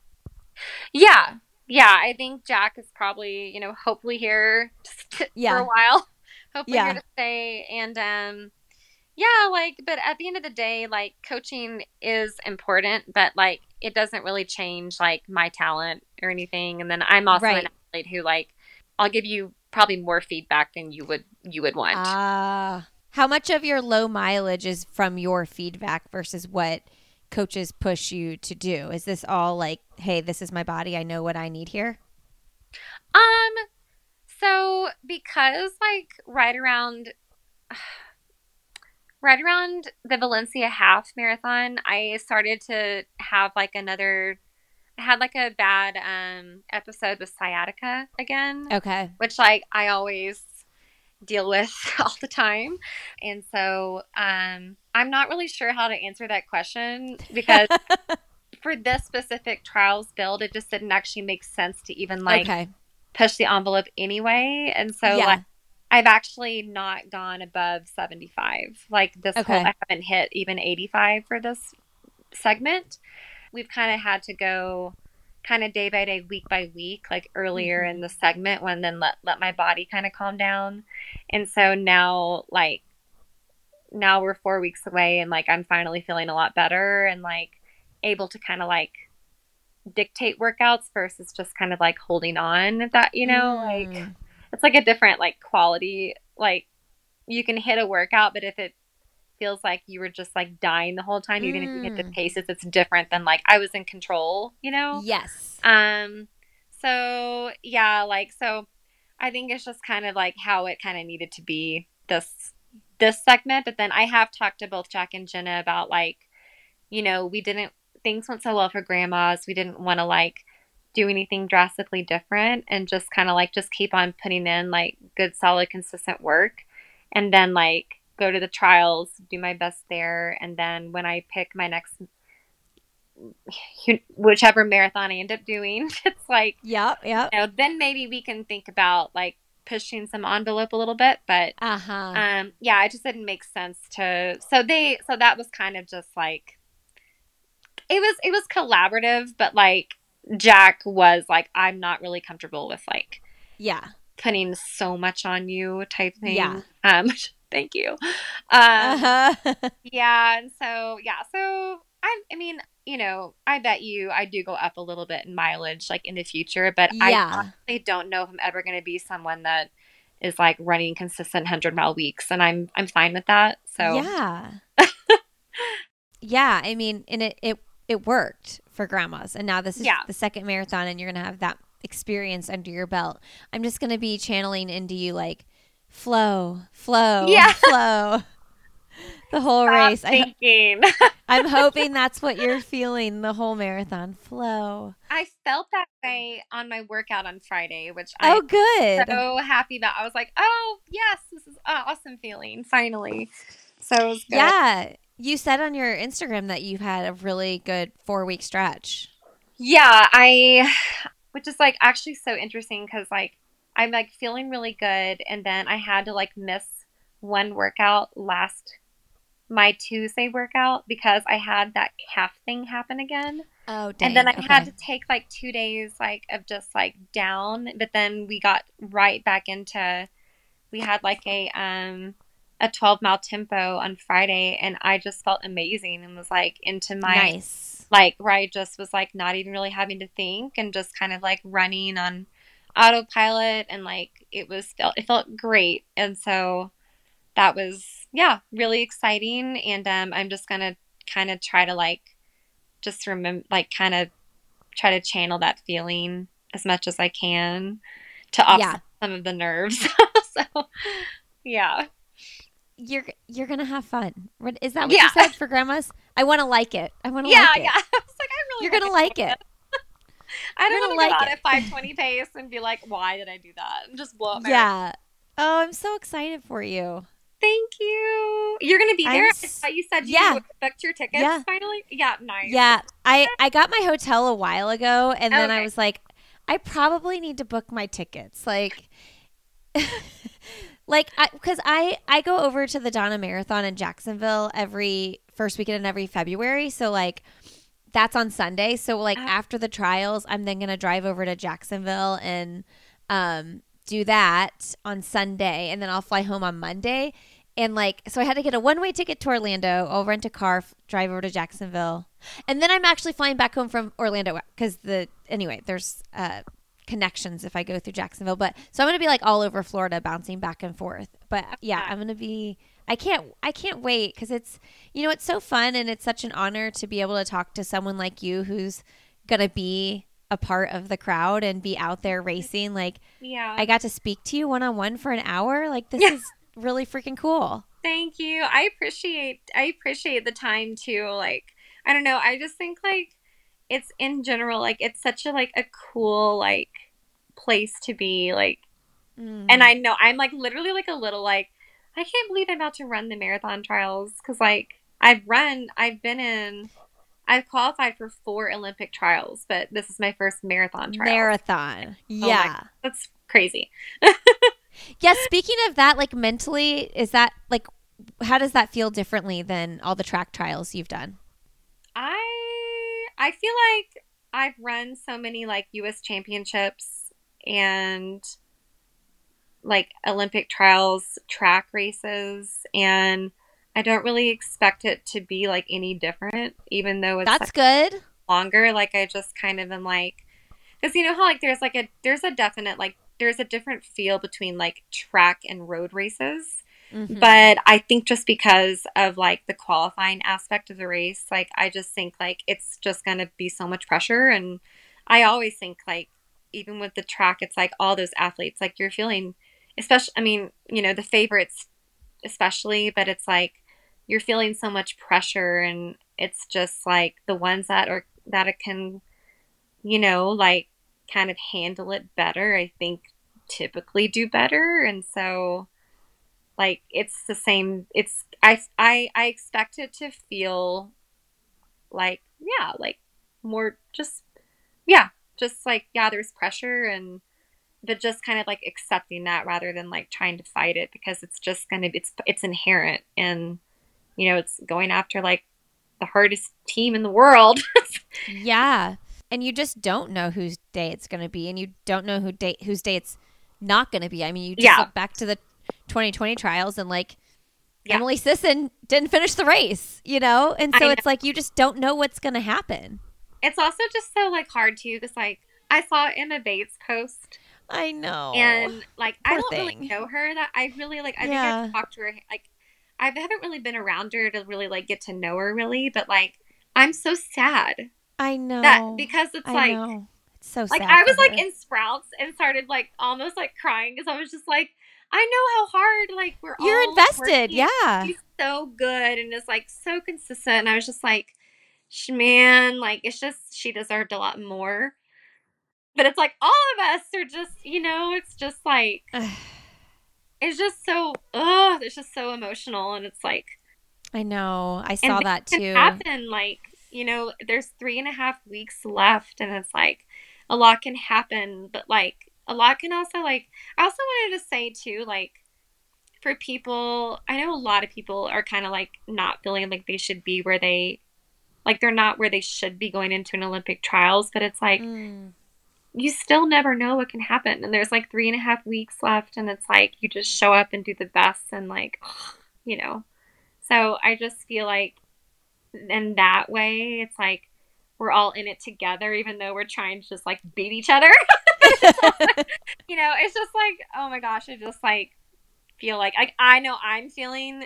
Yeah. Yeah, I think Jack is probably, you know, hopefully here for Yeah. a while. Hopefully Yeah. here to stay. And um yeah, like but at the end of the day, like coaching is important, but like it doesn't really change like my talent or anything. And then I'm also Right. an athlete who like I'll give you probably more feedback than you would you would want. Ah. How much of your low mileage is from your feedback versus what coaches push you to do? Is this all like, hey, this is my body, I know what I need here? Um, so because like right around, right around the Valencia half marathon, I started to have like another. I had like a bad um episode with sciatica again, Okay. which like I always deal with all the time, and so um I'm not really sure how to answer that question because. For this specific trials build, it just didn't actually make sense to even like okay. push the envelope anyway. And so Yeah. like I've actually not gone above 75. Like this Okay. whole I haven't hit even 85 for this segment. We've kind of had to go kind of day by day, week by week, like earlier Mhm. in the segment when then let let my body kind of calm down. And so now like now we're 4 weeks away and like I'm finally feeling a lot better and like able to kind of like dictate workouts versus just kind of like holding on that you know like Mm. it's like a different like quality like you can hit a workout but if it feels like you were just like dying the whole time even if you get the Mm. paces it's different than like i was in control you know Yes. um so yeah like so i think it's just kind of like how it kind of needed to be this this segment but then i have talked to both jack and jenna about like you know we didn't things went so well for grandmas we didn't want to like do anything drastically different and just kind of like just keep on putting in like good solid consistent work and then like go to the trials do my best there and then when i pick my next whichever marathon i end up doing it's like yeah, yeah. you know then maybe we can think about like pushing some envelope a little bit but Uh huh. um yeah it just didn't make sense to so they so that was kind of just like it was it was collaborative but like jack was like i'm not really comfortable with like yeah. putting so much on you type thing Yeah. um thank you um Uh huh. yeah and so yeah so i i mean you know i bet you i do go up a little bit in mileage like in the future but i honestly don't know if i'm ever going to be someone that is like running consistent 100 mile weeks and i'm i'm fine with that so Yeah. yeah. I mean, and it, it, it worked for grandmas. And now this is Yeah. the second marathon, and you're going to have that experience under your belt. I'm just going to be channeling into you like flow, flow, Yeah. flow. The whole Stop race. I, thinking I'm hoping that's what you're feeling the whole marathon. Flow. i felt that way on my workout on friday which Oh, i'm good. so happy that i was like oh yes this is an awesome feeling finally so it was good. Yeah. You said on your Instagram that you've had a really good four week stretch. Yeah, I, which is like actually so interesting because like I'm like feeling really good, and then I had to like miss one workout last my Tuesday workout because I had that calf thing happen again. Oh, dang. and then I okay. had to take like two days like of just like down, but then we got right back into we had like a um a 12 mile tempo on Friday and I just felt amazing and was like into my nice. like where I just was like not even really having to think and just kind of like running on autopilot and like it was felt it felt great and so that was yeah really exciting and um I'm just gonna kind of try to like just remember like kind of try to channel that feeling as much as I can to offset Yeah. some of the nerves so yeah You're you're gonna have fun. What- Is that what Yeah. you said for grandmas? I want to like it. I want to yeah like it. yeah I was like I really You're gonna like it. I don't want to like it. at 520 pace and be like, why did I do that? And just blow up my Yeah. Oh, I'm so excited for you. Thank you. You're gonna be there. I you said you yeah. booked your tickets Yeah. finally. Yeah, nice. Yeah, I I got my hotel a while ago, and then I was like, I probably need to book my tickets, like, like I because I I go over to the Donna Marathon in Jacksonville every first weekend in every February, so like. That's on Sunday. So like Oh. after the trials, I'm then gonna drive over to Jacksonville and um, do that on Sunday, and then I'll fly home on Monday. And like, so I had to get a one way ticket to Orlando. I'll rent a car, f- drive over to Jacksonville, and then I'm actually flying back home from Orlando because the anyway, there's uh, connections if I go through Jacksonville. But so I'm gonna be like all over Florida, bouncing back and forth. But yeah, I'm gonna be. I can't. I can't wait because it's you know it's so fun and it's such an honor to be able to talk to someone like you who's gonna be a part of the crowd and be out there racing. Like Yeah. I got to speak to you one on one for an hour. Like this Yeah. is really freaking cool. Thank you. I appreciate I appreciate the time too. Like I don't know. I just think like it's in general like it's such a like a cool like place to be like Mm. and I know I'm like literally like a little like I can't believe I'm about to run the marathon trials because like I've run I've been in I've qualified for four Olympic trials, but this is my first marathon trial. marathon. Yeah. That's crazy. yeah. Speaking of that, like mentally, is that like how does that feel differently than all the track trials you've done? I I feel like I've run so many like US championships and like Olympic trials track races and I don't really expect it to be like any different even though it's That's like, good. longer like I just kind of am like cuz you know how like there's like a there's a definite like there's a different feel between like track and road races Mhm. but I think just because of like the qualifying aspect of the race, like I just think like it's just gonna be so much pressure. And I always think like even with the track, it's like all those athletes, like you're feeling, especially, I mean, you know, the favorites especially, but it's like you're feeling so much pressure, and it's just like the ones that are that it can, you know, like kind of handle it better. I think typically do better, and so like it's the same it's I, I i expect it to feel like yeah like more just yeah just like yeah there's pressure and but just kind of like accepting that rather than like trying to fight it because it's just gonna be it's it's inherent and you know it's going after like the hardest team in the world Yeah. And you just don't know whose day it's going to be and you don't know who day whose day it's not going to be. I mean, you just Yeah. look back to the 2020 trials and like Yeah. Emily Sisson didn't finish the race, you know? And so know. it's like you just don't know what's going to happen. it's also just so like hard too because like i saw emma bates post I know. and like I don't thing. really know her. That I really like. I Yeah. think I've talked to her. Like I haven't really been around her to really like get to know her really. But like I'm so sad I know. that because it's I like know. It's so like I was like her. in Sprouts and started like almost like crying because I was just like I know how hard like we're You're all invested. working. Yeah. She's so good and is like so consistent. And I was just like, man, like it's just she deserved a lot more. But it's like all of us are just, you know, it's just like it's just so oh, it's just so emotional, and it's like I know. I saw that can too. Happen like you know, there's three and a half weeks left, and it's like a lot can happen, but like a lot can also like. I also wanted to say too, like for people, I know a lot of people are kind of like not feeling like they should be where they like they're not where they should be going into an Olympic trials, but it's like Mm. You still never know what can happen. And there's like three and a half weeks left, and it's like you just show up and do the best, and like, you know. So I just feel like, in that way, it's like we're all in it together, even though we're trying to just like beat each other. you know, it's just like, oh my gosh, I just like feel like I, I know I'm feeling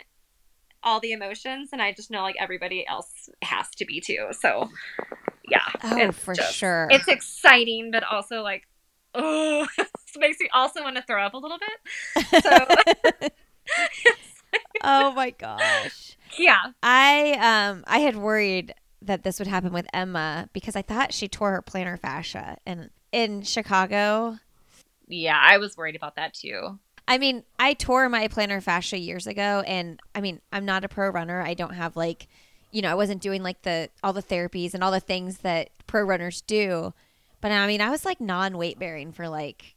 all the emotions, and I just know like everybody else has to be too. So, yeah. Oh, for just- sure. It's exciting, but also like, oh, it makes me also want to throw up a little bit. So, oh my gosh. yeah. I um I had worried that this would happen with Emma because I thought she tore her plantar fascia and in Chicago. Yeah, I was worried about that too. I mean, I tore my plantar fascia years ago and I mean, I'm not a pro runner. I don't have like you know, I wasn't doing like the all the therapies and all the things that pro runners do. But I mean, I was like non-weight bearing for like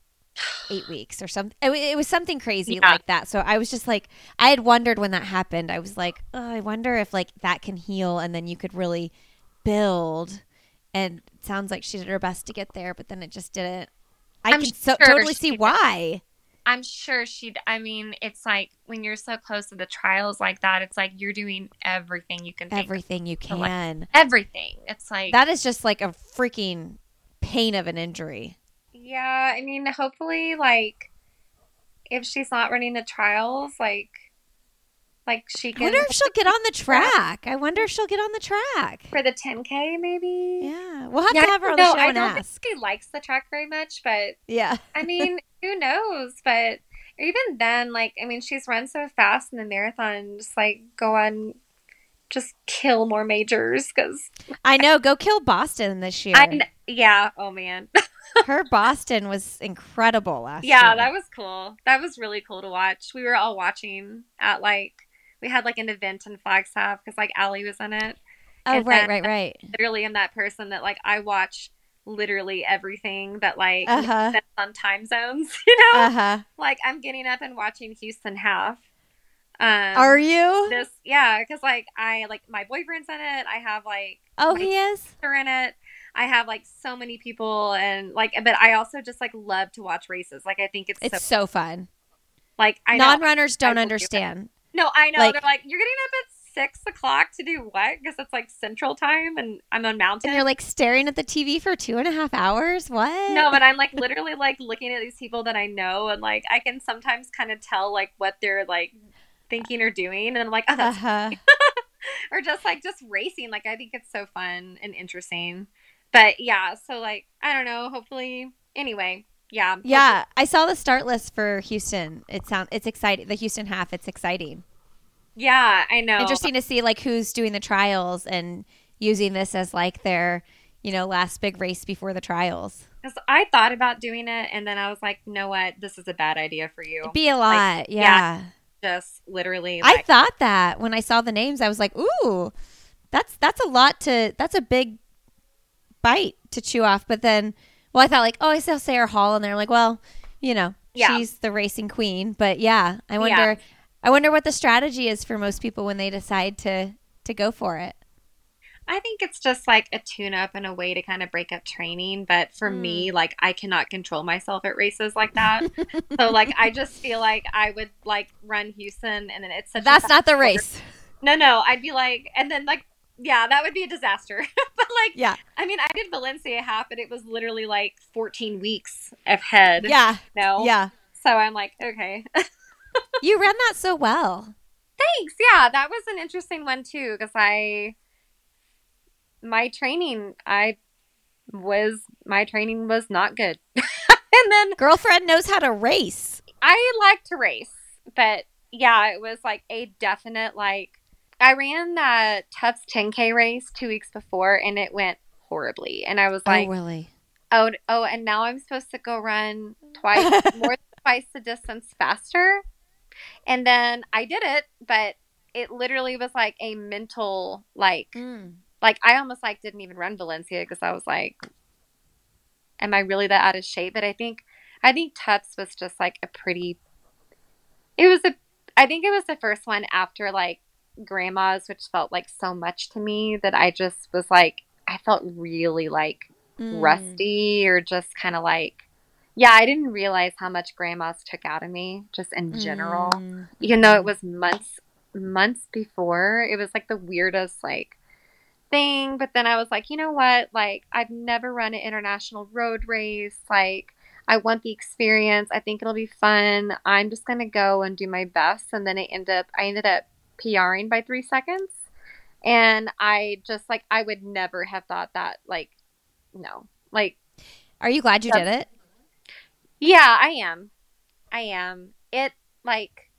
8 weeks or something. It, it was something crazy Yeah. like that. So I was just like I had wondered when that happened. I was like, "Oh, I wonder if like that can heal and then you could really build." And it sounds like she did her best to get there, but then it just didn't. I I'm can so, sure totally see did. why. I'm sure she'd, I mean, it's like when you're so close to the trials like that, it's like you're doing everything you can think. Everything you So, like, can. everything. It's like, That is just like a freaking pain of an injury. yeah, I mean, hopefully, like, if she's not running the trials, like, like she I can wonder if she'll get on the track. I wonder if she'll get on the track. for the 10K, maybe. Yeah, we'll have Yeah, to I have her on don't the know. show I and don't ask. think she likes the track very much, but Yeah, I mean, who knows? But even then, like, I mean, she's run so fast in the marathon, just like go on, just kill more majors because I know. Go kill Boston this year. I, yeah, oh man, her Boston was incredible last yeah, year. Yeah, that was cool. That was really cool to watch. We were all watching at like we had like an event in Flagstaff because like Allie was in it. oh, and right, right, right. Literally, I'm that person that like I watch literally everything that like uh-huh. on time zones. You know, Uh huh. like I'm getting up and watching Houston half. Um, Are you? this yeah because like i like my boyfriend's in it i have like Oh, he is. sister in it i have like so many people and like but i also just like love to watch races like i think it's, It's so so fun. like i Non-runners don't will do understand. no i know like- they're like you're getting up at six o'clock to do what because it's like central time and i'm on mountain And you're like staring at the TV for two and a half hours. What? no but i'm like literally like looking at these people that i know and like i can sometimes kind of tell like what they're like thinking or doing and i'm like oh that's huh. or just like just racing like i think it's so fun and interesting but yeah so like i don't know hopefully anyway yeah Yeah, I saw the start list for Houston. It sound it's exciting. The Houston half. It's exciting. Yeah i know Interesting to see like who's doing the trials and using this as like their you know last big race before the trials. 'Cause i thought about doing it and then i was like you know what this is a bad idea for you It'd be a lot. yeah. yeah. just literally I thought that when I saw the names, I was like, "Ooh, that's that's a lot to that's a big bite to chew off." But then, well, I thought like, "Oh, I saw Sarah Hall," and they're like, "Well, you know, Yeah. she's the racing queen." But yeah, I wonder, I wonder what the strategy is for most people when they decide to to go for it. i think it's just like a tune up and a way to kind of break up training but for Hmm. me like i cannot control myself at races like that so like i just feel like i would like run houston and then it's such That's not the race. No, no, I'd be like, and then like, yeah, that would be a disaster. but like, Yeah, I mean, I did Valencia half, and it was literally like 14 weeks ahead. yeah, No. yeah. So I'm like, okay. You ran that so well. Thanks. Yeah, that was an interesting one too, because I, my training, I was, my training was not good. and then Girlfriend knows how to race. I like to race, but yeah, it was like a definite like I ran that Tufts 10K race two weeks before and it went horribly. And I was oh, like, oh, really? oh, oh, and now I'm supposed to go run twice, more than twice the distance faster. And then I did it, but it literally was like a mental, like, Mm. like I almost like didn't even run Valencia because I was like, am I really that out of shape? But I think, I think Tufts was just like a pretty, it was a, I think it was the first one after like grandma's, which felt like so much to me that I just was like, I felt really like Mm. rusty or just kind of like, yeah, I didn't realize how much grandma's took out of me just in general. Mm. Even though it was months, months before, it was like the weirdest, like, thing. But then I was like, you know what? Like, I've never run an international road race. Like, I want the experience. I think it'll be fun. I'm just gonna go and do my best. And then I ended up I ended up PRing by three seconds. And I just like I would never have thought that like no. Like Are you glad you did it? Yeah, I am. I am. It like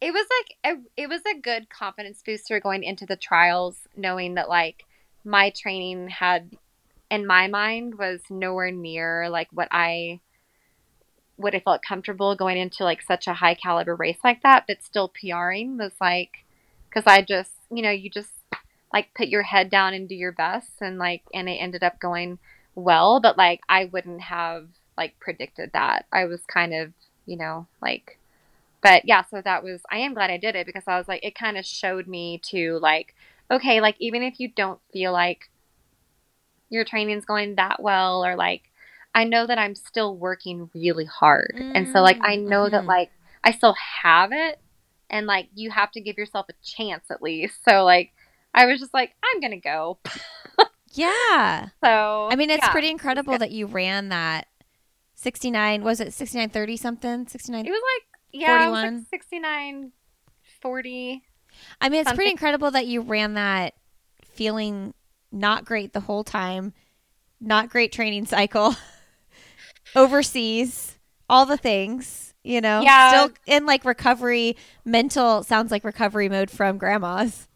it was like a, it was a good confidence booster going into the trials knowing that like my training had in my mind was nowhere near like what I would have felt comfortable going into like such a high caliber race like that, but still PRing was like cuz I just, you know, you just like put your head down and do your best and like and it ended up going well, but like I wouldn't have like predicted that. I was kind of, you know, like but yeah, so that was I am glad I did it because I was like it kind of showed me to like okay, like even if you don't feel like your training's going that well or like I know that I'm still working really hard. And so like I know that Mhm. like I still have it and like you have to give yourself a chance at least. So like I was just like I'm going to go. Yeah. So I mean, it's yeah. pretty incredible that you ran that 69, was it 6930 something? 69. It was like yeah, it was like 69 40. I mean, it's pretty incredible that you ran that feeling not great the whole time, not great training cycle, overseas, all the things, you know, Yeah. still in like recovery, mental sounds like recovery mode from grandma's.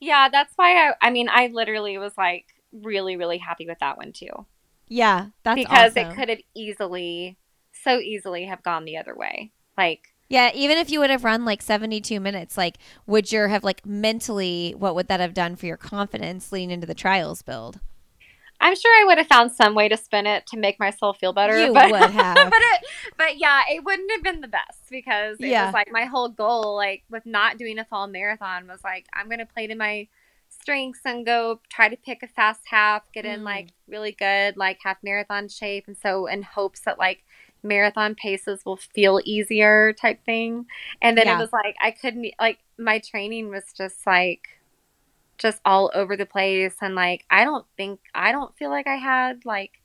Yeah, that's why I I mean, I literally was like really really happy with that one too. Yeah, that's because awesome. it could have easily so easily have gone the other way. Like Yeah, even if you would have run like 72 minutes, like would your have like mentally what would that have done for your confidence leading into the trials build? I'm sure I would have found some way to spin it to make myself feel better. You but, would have. but it, but yeah, it wouldn't have been the best because it Yeah. was like my whole goal, like with not doing a fall marathon, was like I'm gonna play to my strengths and go try to pick a fast half, get in Mm. like really good like half marathon shape, and so in hopes that like marathon paces will feel easier type thing. And then Yeah. it was like I couldn't like my training was just like just all over the place and like I don't think I don't feel like I had like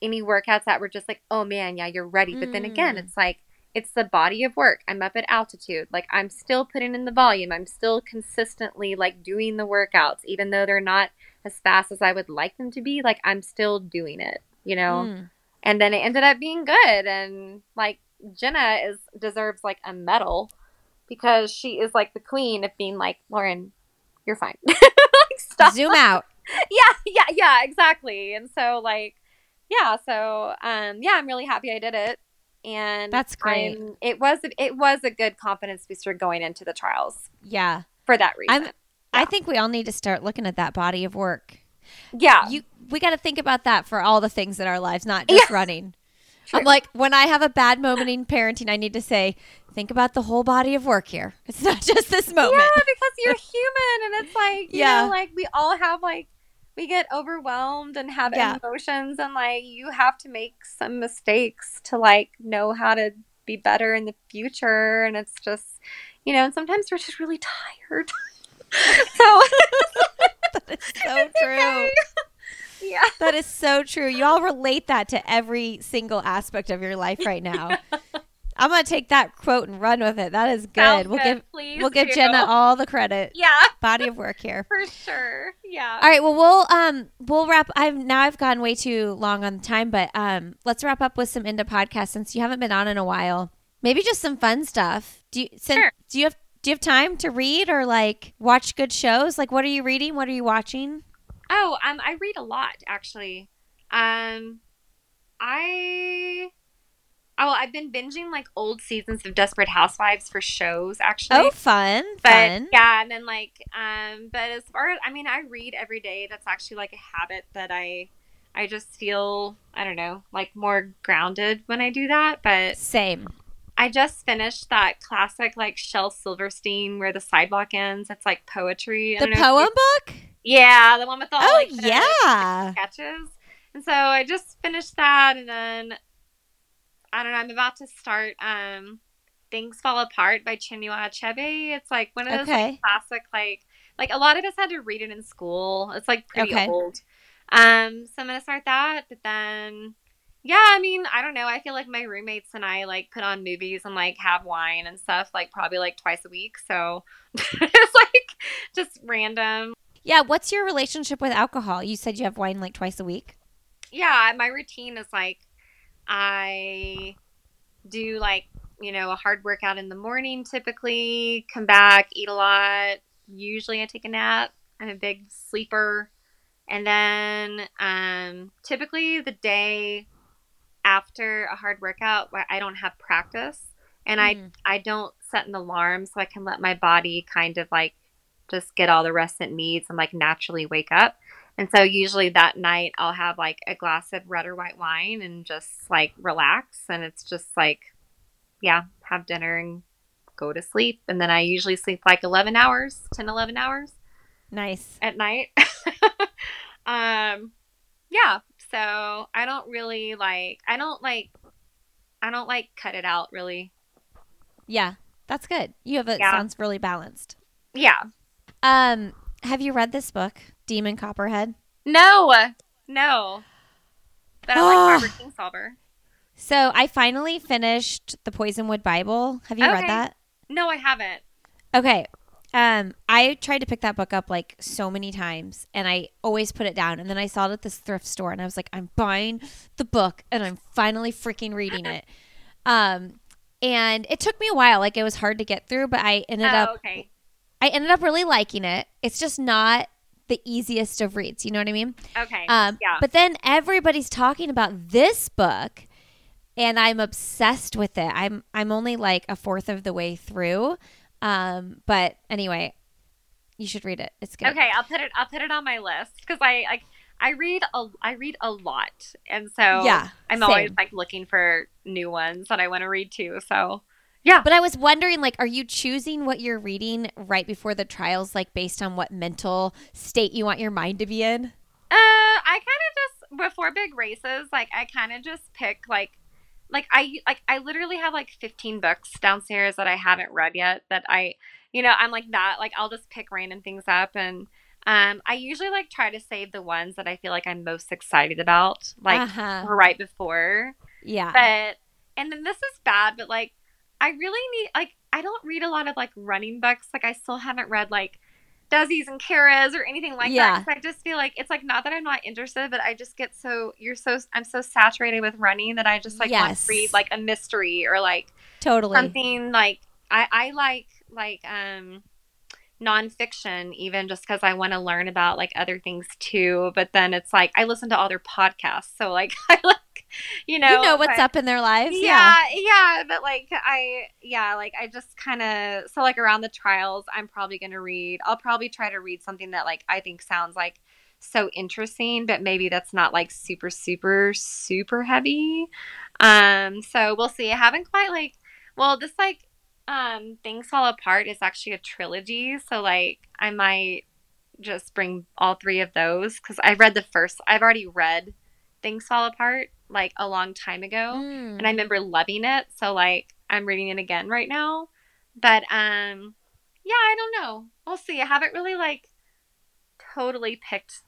any workouts that were just like, oh man, yeah, you're ready. But then again, Mm. it's like it's the body of work. I'm up at altitude. Like I'm still putting in the volume. I'm still consistently like doing the workouts, even though they're not as fast as I would like them to be. Like I'm still doing it, you know? Mm. And then it ended up being good. And like Jenna is deserves like a medal because she is like the queen of being like, Lauren, you're fine. like stop. Zoom out. Yeah, yeah, yeah, exactly. And so like yeah, so um yeah, I'm really happy I did it. And That's great. I'm- it was it was a good confidence booster going into the trials Yeah. for that reason. I'm I think we all need to start looking at that body of work. yeah. You we got to think about that for all the things in our lives, not just Yeah. running. True. I'm like when I have a bad moment in parenting, I need to say, think about the whole body of work here. It's not just this moment. Yeah, because you're human and it's like, you Yeah. know, like we all have like we get overwhelmed and have Yeah. emotions and like you have to make some mistakes to like know how to be better in the future and it's just you know, and sometimes we're just really tired. so It's so true. yeah. That is so true. You all relate that to every single aspect of your life right now. I'm gonna take that quote and run with it. That is good. Sounds we'll good. give Please we'll give do. Jenna all the credit. Yeah, Body of work here. for sure. Yeah. All right. Well, we'll um we'll wrap. I've now I've gone way too long on time, but um let's wrap up with some into podcast since you haven't been on in a while. Maybe just some fun stuff. Do you since, Sure. do you have do you have time to read or like watch good shows? Like what are you reading? What are you watching? Oh, um, I read a lot actually. Um, I oh, I've been binging like old seasons of Desperate Housewives for shows actually. Oh, fun, but fun. yeah, and then like um, but as far as I mean, I read every day. That's actually like a habit that I I just feel I don't know like more grounded when I do that. But Same. I just finished that classic like Shel Silverstein where the sidewalk ends. It's like poetry. I The poem book? Yeah, the one with all Oh, like the yeah. sketches. And so I just finished that and then I don't know, I'm about to start um Things Fall Apart by Chinua Achebe. It's like one of those Okay. like, classic like like a lot of us had to read it in school. It's like pretty Okay. old. Um so I'm gonna start that, but then yeah, I mean, I don't know. I feel like my roommates and I like put on movies and like have wine and stuff like probably like twice a week. So it's like just random. Yeah. What's your relationship with alcohol? You said you have wine like twice a week. yeah, my routine is like I do like, you know, a hard workout in the morning typically, come back, eat a lot. Usually I take a nap. I'm a big sleeper. And then um typically the day after a hard workout, I don't have practice and I Mm. I don't set an alarm so I can let my body kind of like just get all the rest it needs and like naturally wake up. And so usually that night I'll have like a glass of red or white wine and just like relax and it's just like yeah, have dinner and go to sleep and then I usually sleep like 11 hours, 10 11 hours Nice. at night. um yeah, so I don't really like I don't like I don't like cut it out really. Yeah. That's good. You have it Yeah. sounds really balanced. Yeah. Um, have you read this book, Demon Copperhead? No. No. But I like Barbara Kingsolver. So I finally finished the Poisonwood Bible. Have you read that? No, I haven't. Okay. Um, I tried to pick that book up like so many times and I always put it down. And then I saw it at this thrift store and I was like, I'm buying the book and I'm finally freaking reading it. Um, and it took me a while. Like it was hard to get through, but I ended oh, up okay. I ended up really liking it. It's just not the easiest of reads. You know what I mean? Okay. Um, yeah. But then everybody's talking about this book, and I'm obsessed with it. I'm I'm only like a fourth of the way through, um, but anyway, you should read it. It's good. Okay, I'll put it. I'll put it on my list because I like. I read a. I read a lot, and so Yeah, I'm always like looking for new ones that I want to read too. So yeah, But I was wondering, like, are you choosing what you're reading right before the trials, like based on what mental state you want your mind to be in? Uh, I kind of just before big races, like I kind of just pick like, like I like I literally have like 15 books downstairs that I haven't read yet. That I, you know, I'm like that. Like I'll just pick random things up, and um, I usually like try to save the ones that I feel like I'm most excited about, like Uh-huh. right before. Yeah. But and then this is bad, but like I really need like I don't read a lot of like running books. Like I still haven't read like Desi's and Kara's or anything like Yeah. that. I just feel like it's like not that I'm not interested, but I just get so you're so I'm so saturated with running that I just like want to read like a mystery or like totally. something like I I like like um nonfiction even just because I want to learn about like other things too. But then it's like I listen to other podcasts, so like I like you know you know what's but- up in their lives. yeah, yeah, but like I, yeah, like I just kind of so like around the trials, I'm probably gonna read. I'll probably try to read something that like I think sounds like so interesting, but maybe that's not like super, super, super heavy. Um, so we'll see. I haven't quite like, well, this like, um, things fall apart is actually a trilogy, so like I might just bring all three of those because I read the first. I've already read things fall apart like a long time ago Mm. and I remember loving it. So like I'm reading it again right now. But um yeah, I don't know. We'll see. I haven't really like totally picked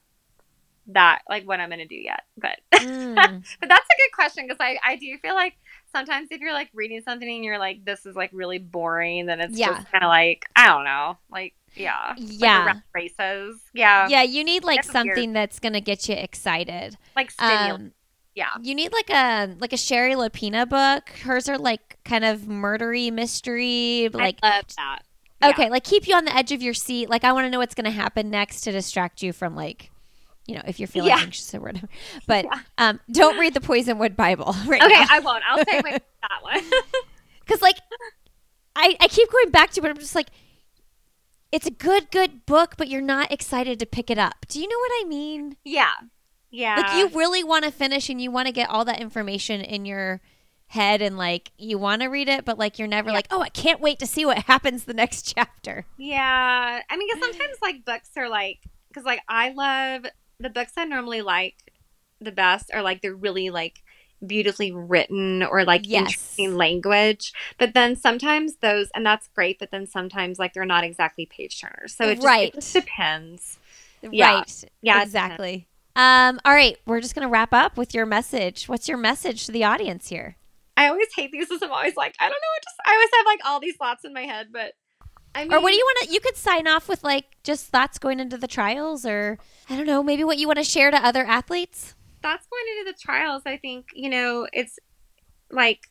that like what I'm gonna do yet. But Mm. but that's a good question because I I do feel like sometimes if you're like reading something and you're like this is like really boring, then it's Yeah. just kind of like I don't know, like yeah, Yeah. around races, yeah, yeah, you need like That's weird. something that's gonna get you excited. like Um, yeah. you need like a like a Shari Lapena book. Hers are like kind of murdery mystery, like I love that. Yeah. okay, like keep you on the edge of your seat. Like I want to know what's gonna happen next to distract you from like. You know, if you're feeling Yeah. anxious or whatever, but Yeah. um, don't read the Poisonwood Bible right Okay, now. I won't. I'll take away that one. because like I, I keep going back to it but i'm just like it's a good good book but you're not excited to pick it up do you know what i mean Yeah. Yeah. like you really want to finish and you want to get all that information in your head and like you want to read it, but like you're never like, oh, I can't wait to see what happens the next chapter. Yeah. I mean, because sometimes like books are like, because like I love the books I normally like the best are like they're really like beautifully written or like Yes. interesting language. But then sometimes those, and that's great, but then sometimes like they're not exactly page turners. So it just, Right. it just depends. Yeah. Right. Yeah, it exactly. Um, all right, we're just gonna wrap up with your message. What's your message to the audience here? I always hate these because I'm always like, I don't know, it just I always have like all these thoughts in my head, but I mean, Or what do you want to? You could sign off with like just thoughts going into the trials, or I don't know, maybe what you want to share to other athletes. that's going into the trials. I think you know it's like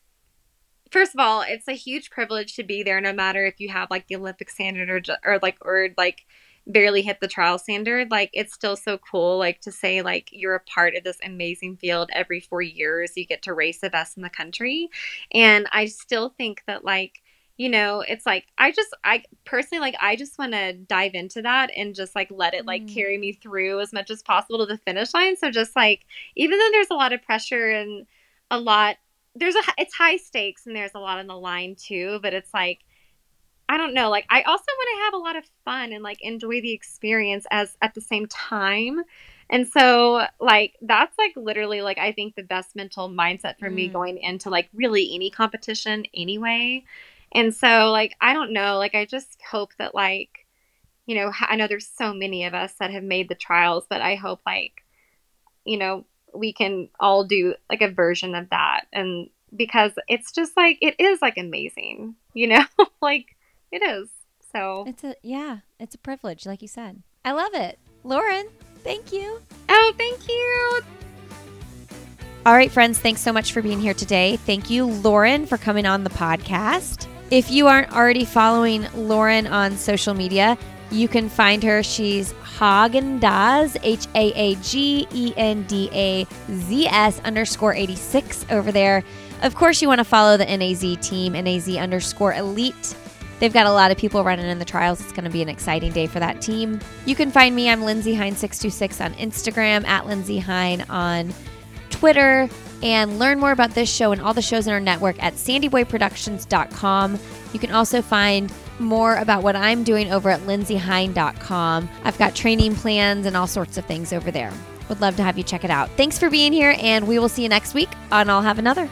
first of all, it's a huge privilege to be there, no matter if you have like the Olympic standard or or like or like barely hit the trial standard. Like it's still so cool, like to say like you're a part of this amazing field. Every four years, you get to race the best in the country, and I still think that like you know it's like i just i personally like i just want to dive into that and just like let it like Mm. carry me through as much as possible to the finish line so just like even though there's a lot of pressure and a lot there's a it's high stakes and there's a lot on the line too but it's like i don't know like i also want to have a lot of fun and like enjoy the experience as at the same time. And so like that's like literally like i think the best mental mindset for me Mm. going into like really any competition anyway. And so like i don't know like i just hope that like you know i know there's so many of us that have made the trials but i hope like you know we can all do like a version of that. And because it's just like it is like amazing you know? Like it is so It's a yeah, it's a privilege, like you said. I love it, Lauren. Thank you. oh thank you All right, friends, thanks so much for being here today. Thank you, Lauren, for coming on the podcast. If you aren't already following Lauren on social media, you can find her. She's Hagen Daz, H A A G E N D A Z S underscore 86 over there. Of course, you want to follow the NAZ team, NAZ underscore elite. They've got a lot of people running in the trials. It's going to be an exciting day for that team. You can find me. I'm Lindsay Hein626 on Instagram, at Lindsay Hein on Twitter, and learn more about this show and all the shows in our network at sandyboyproductions.com. You can also find more about what I'm doing over at lindsayhein.com. I've got training plans and all sorts of things over there. Would love to have you check it out. Thanks for being here, and we will see you next week on I'll Have Another.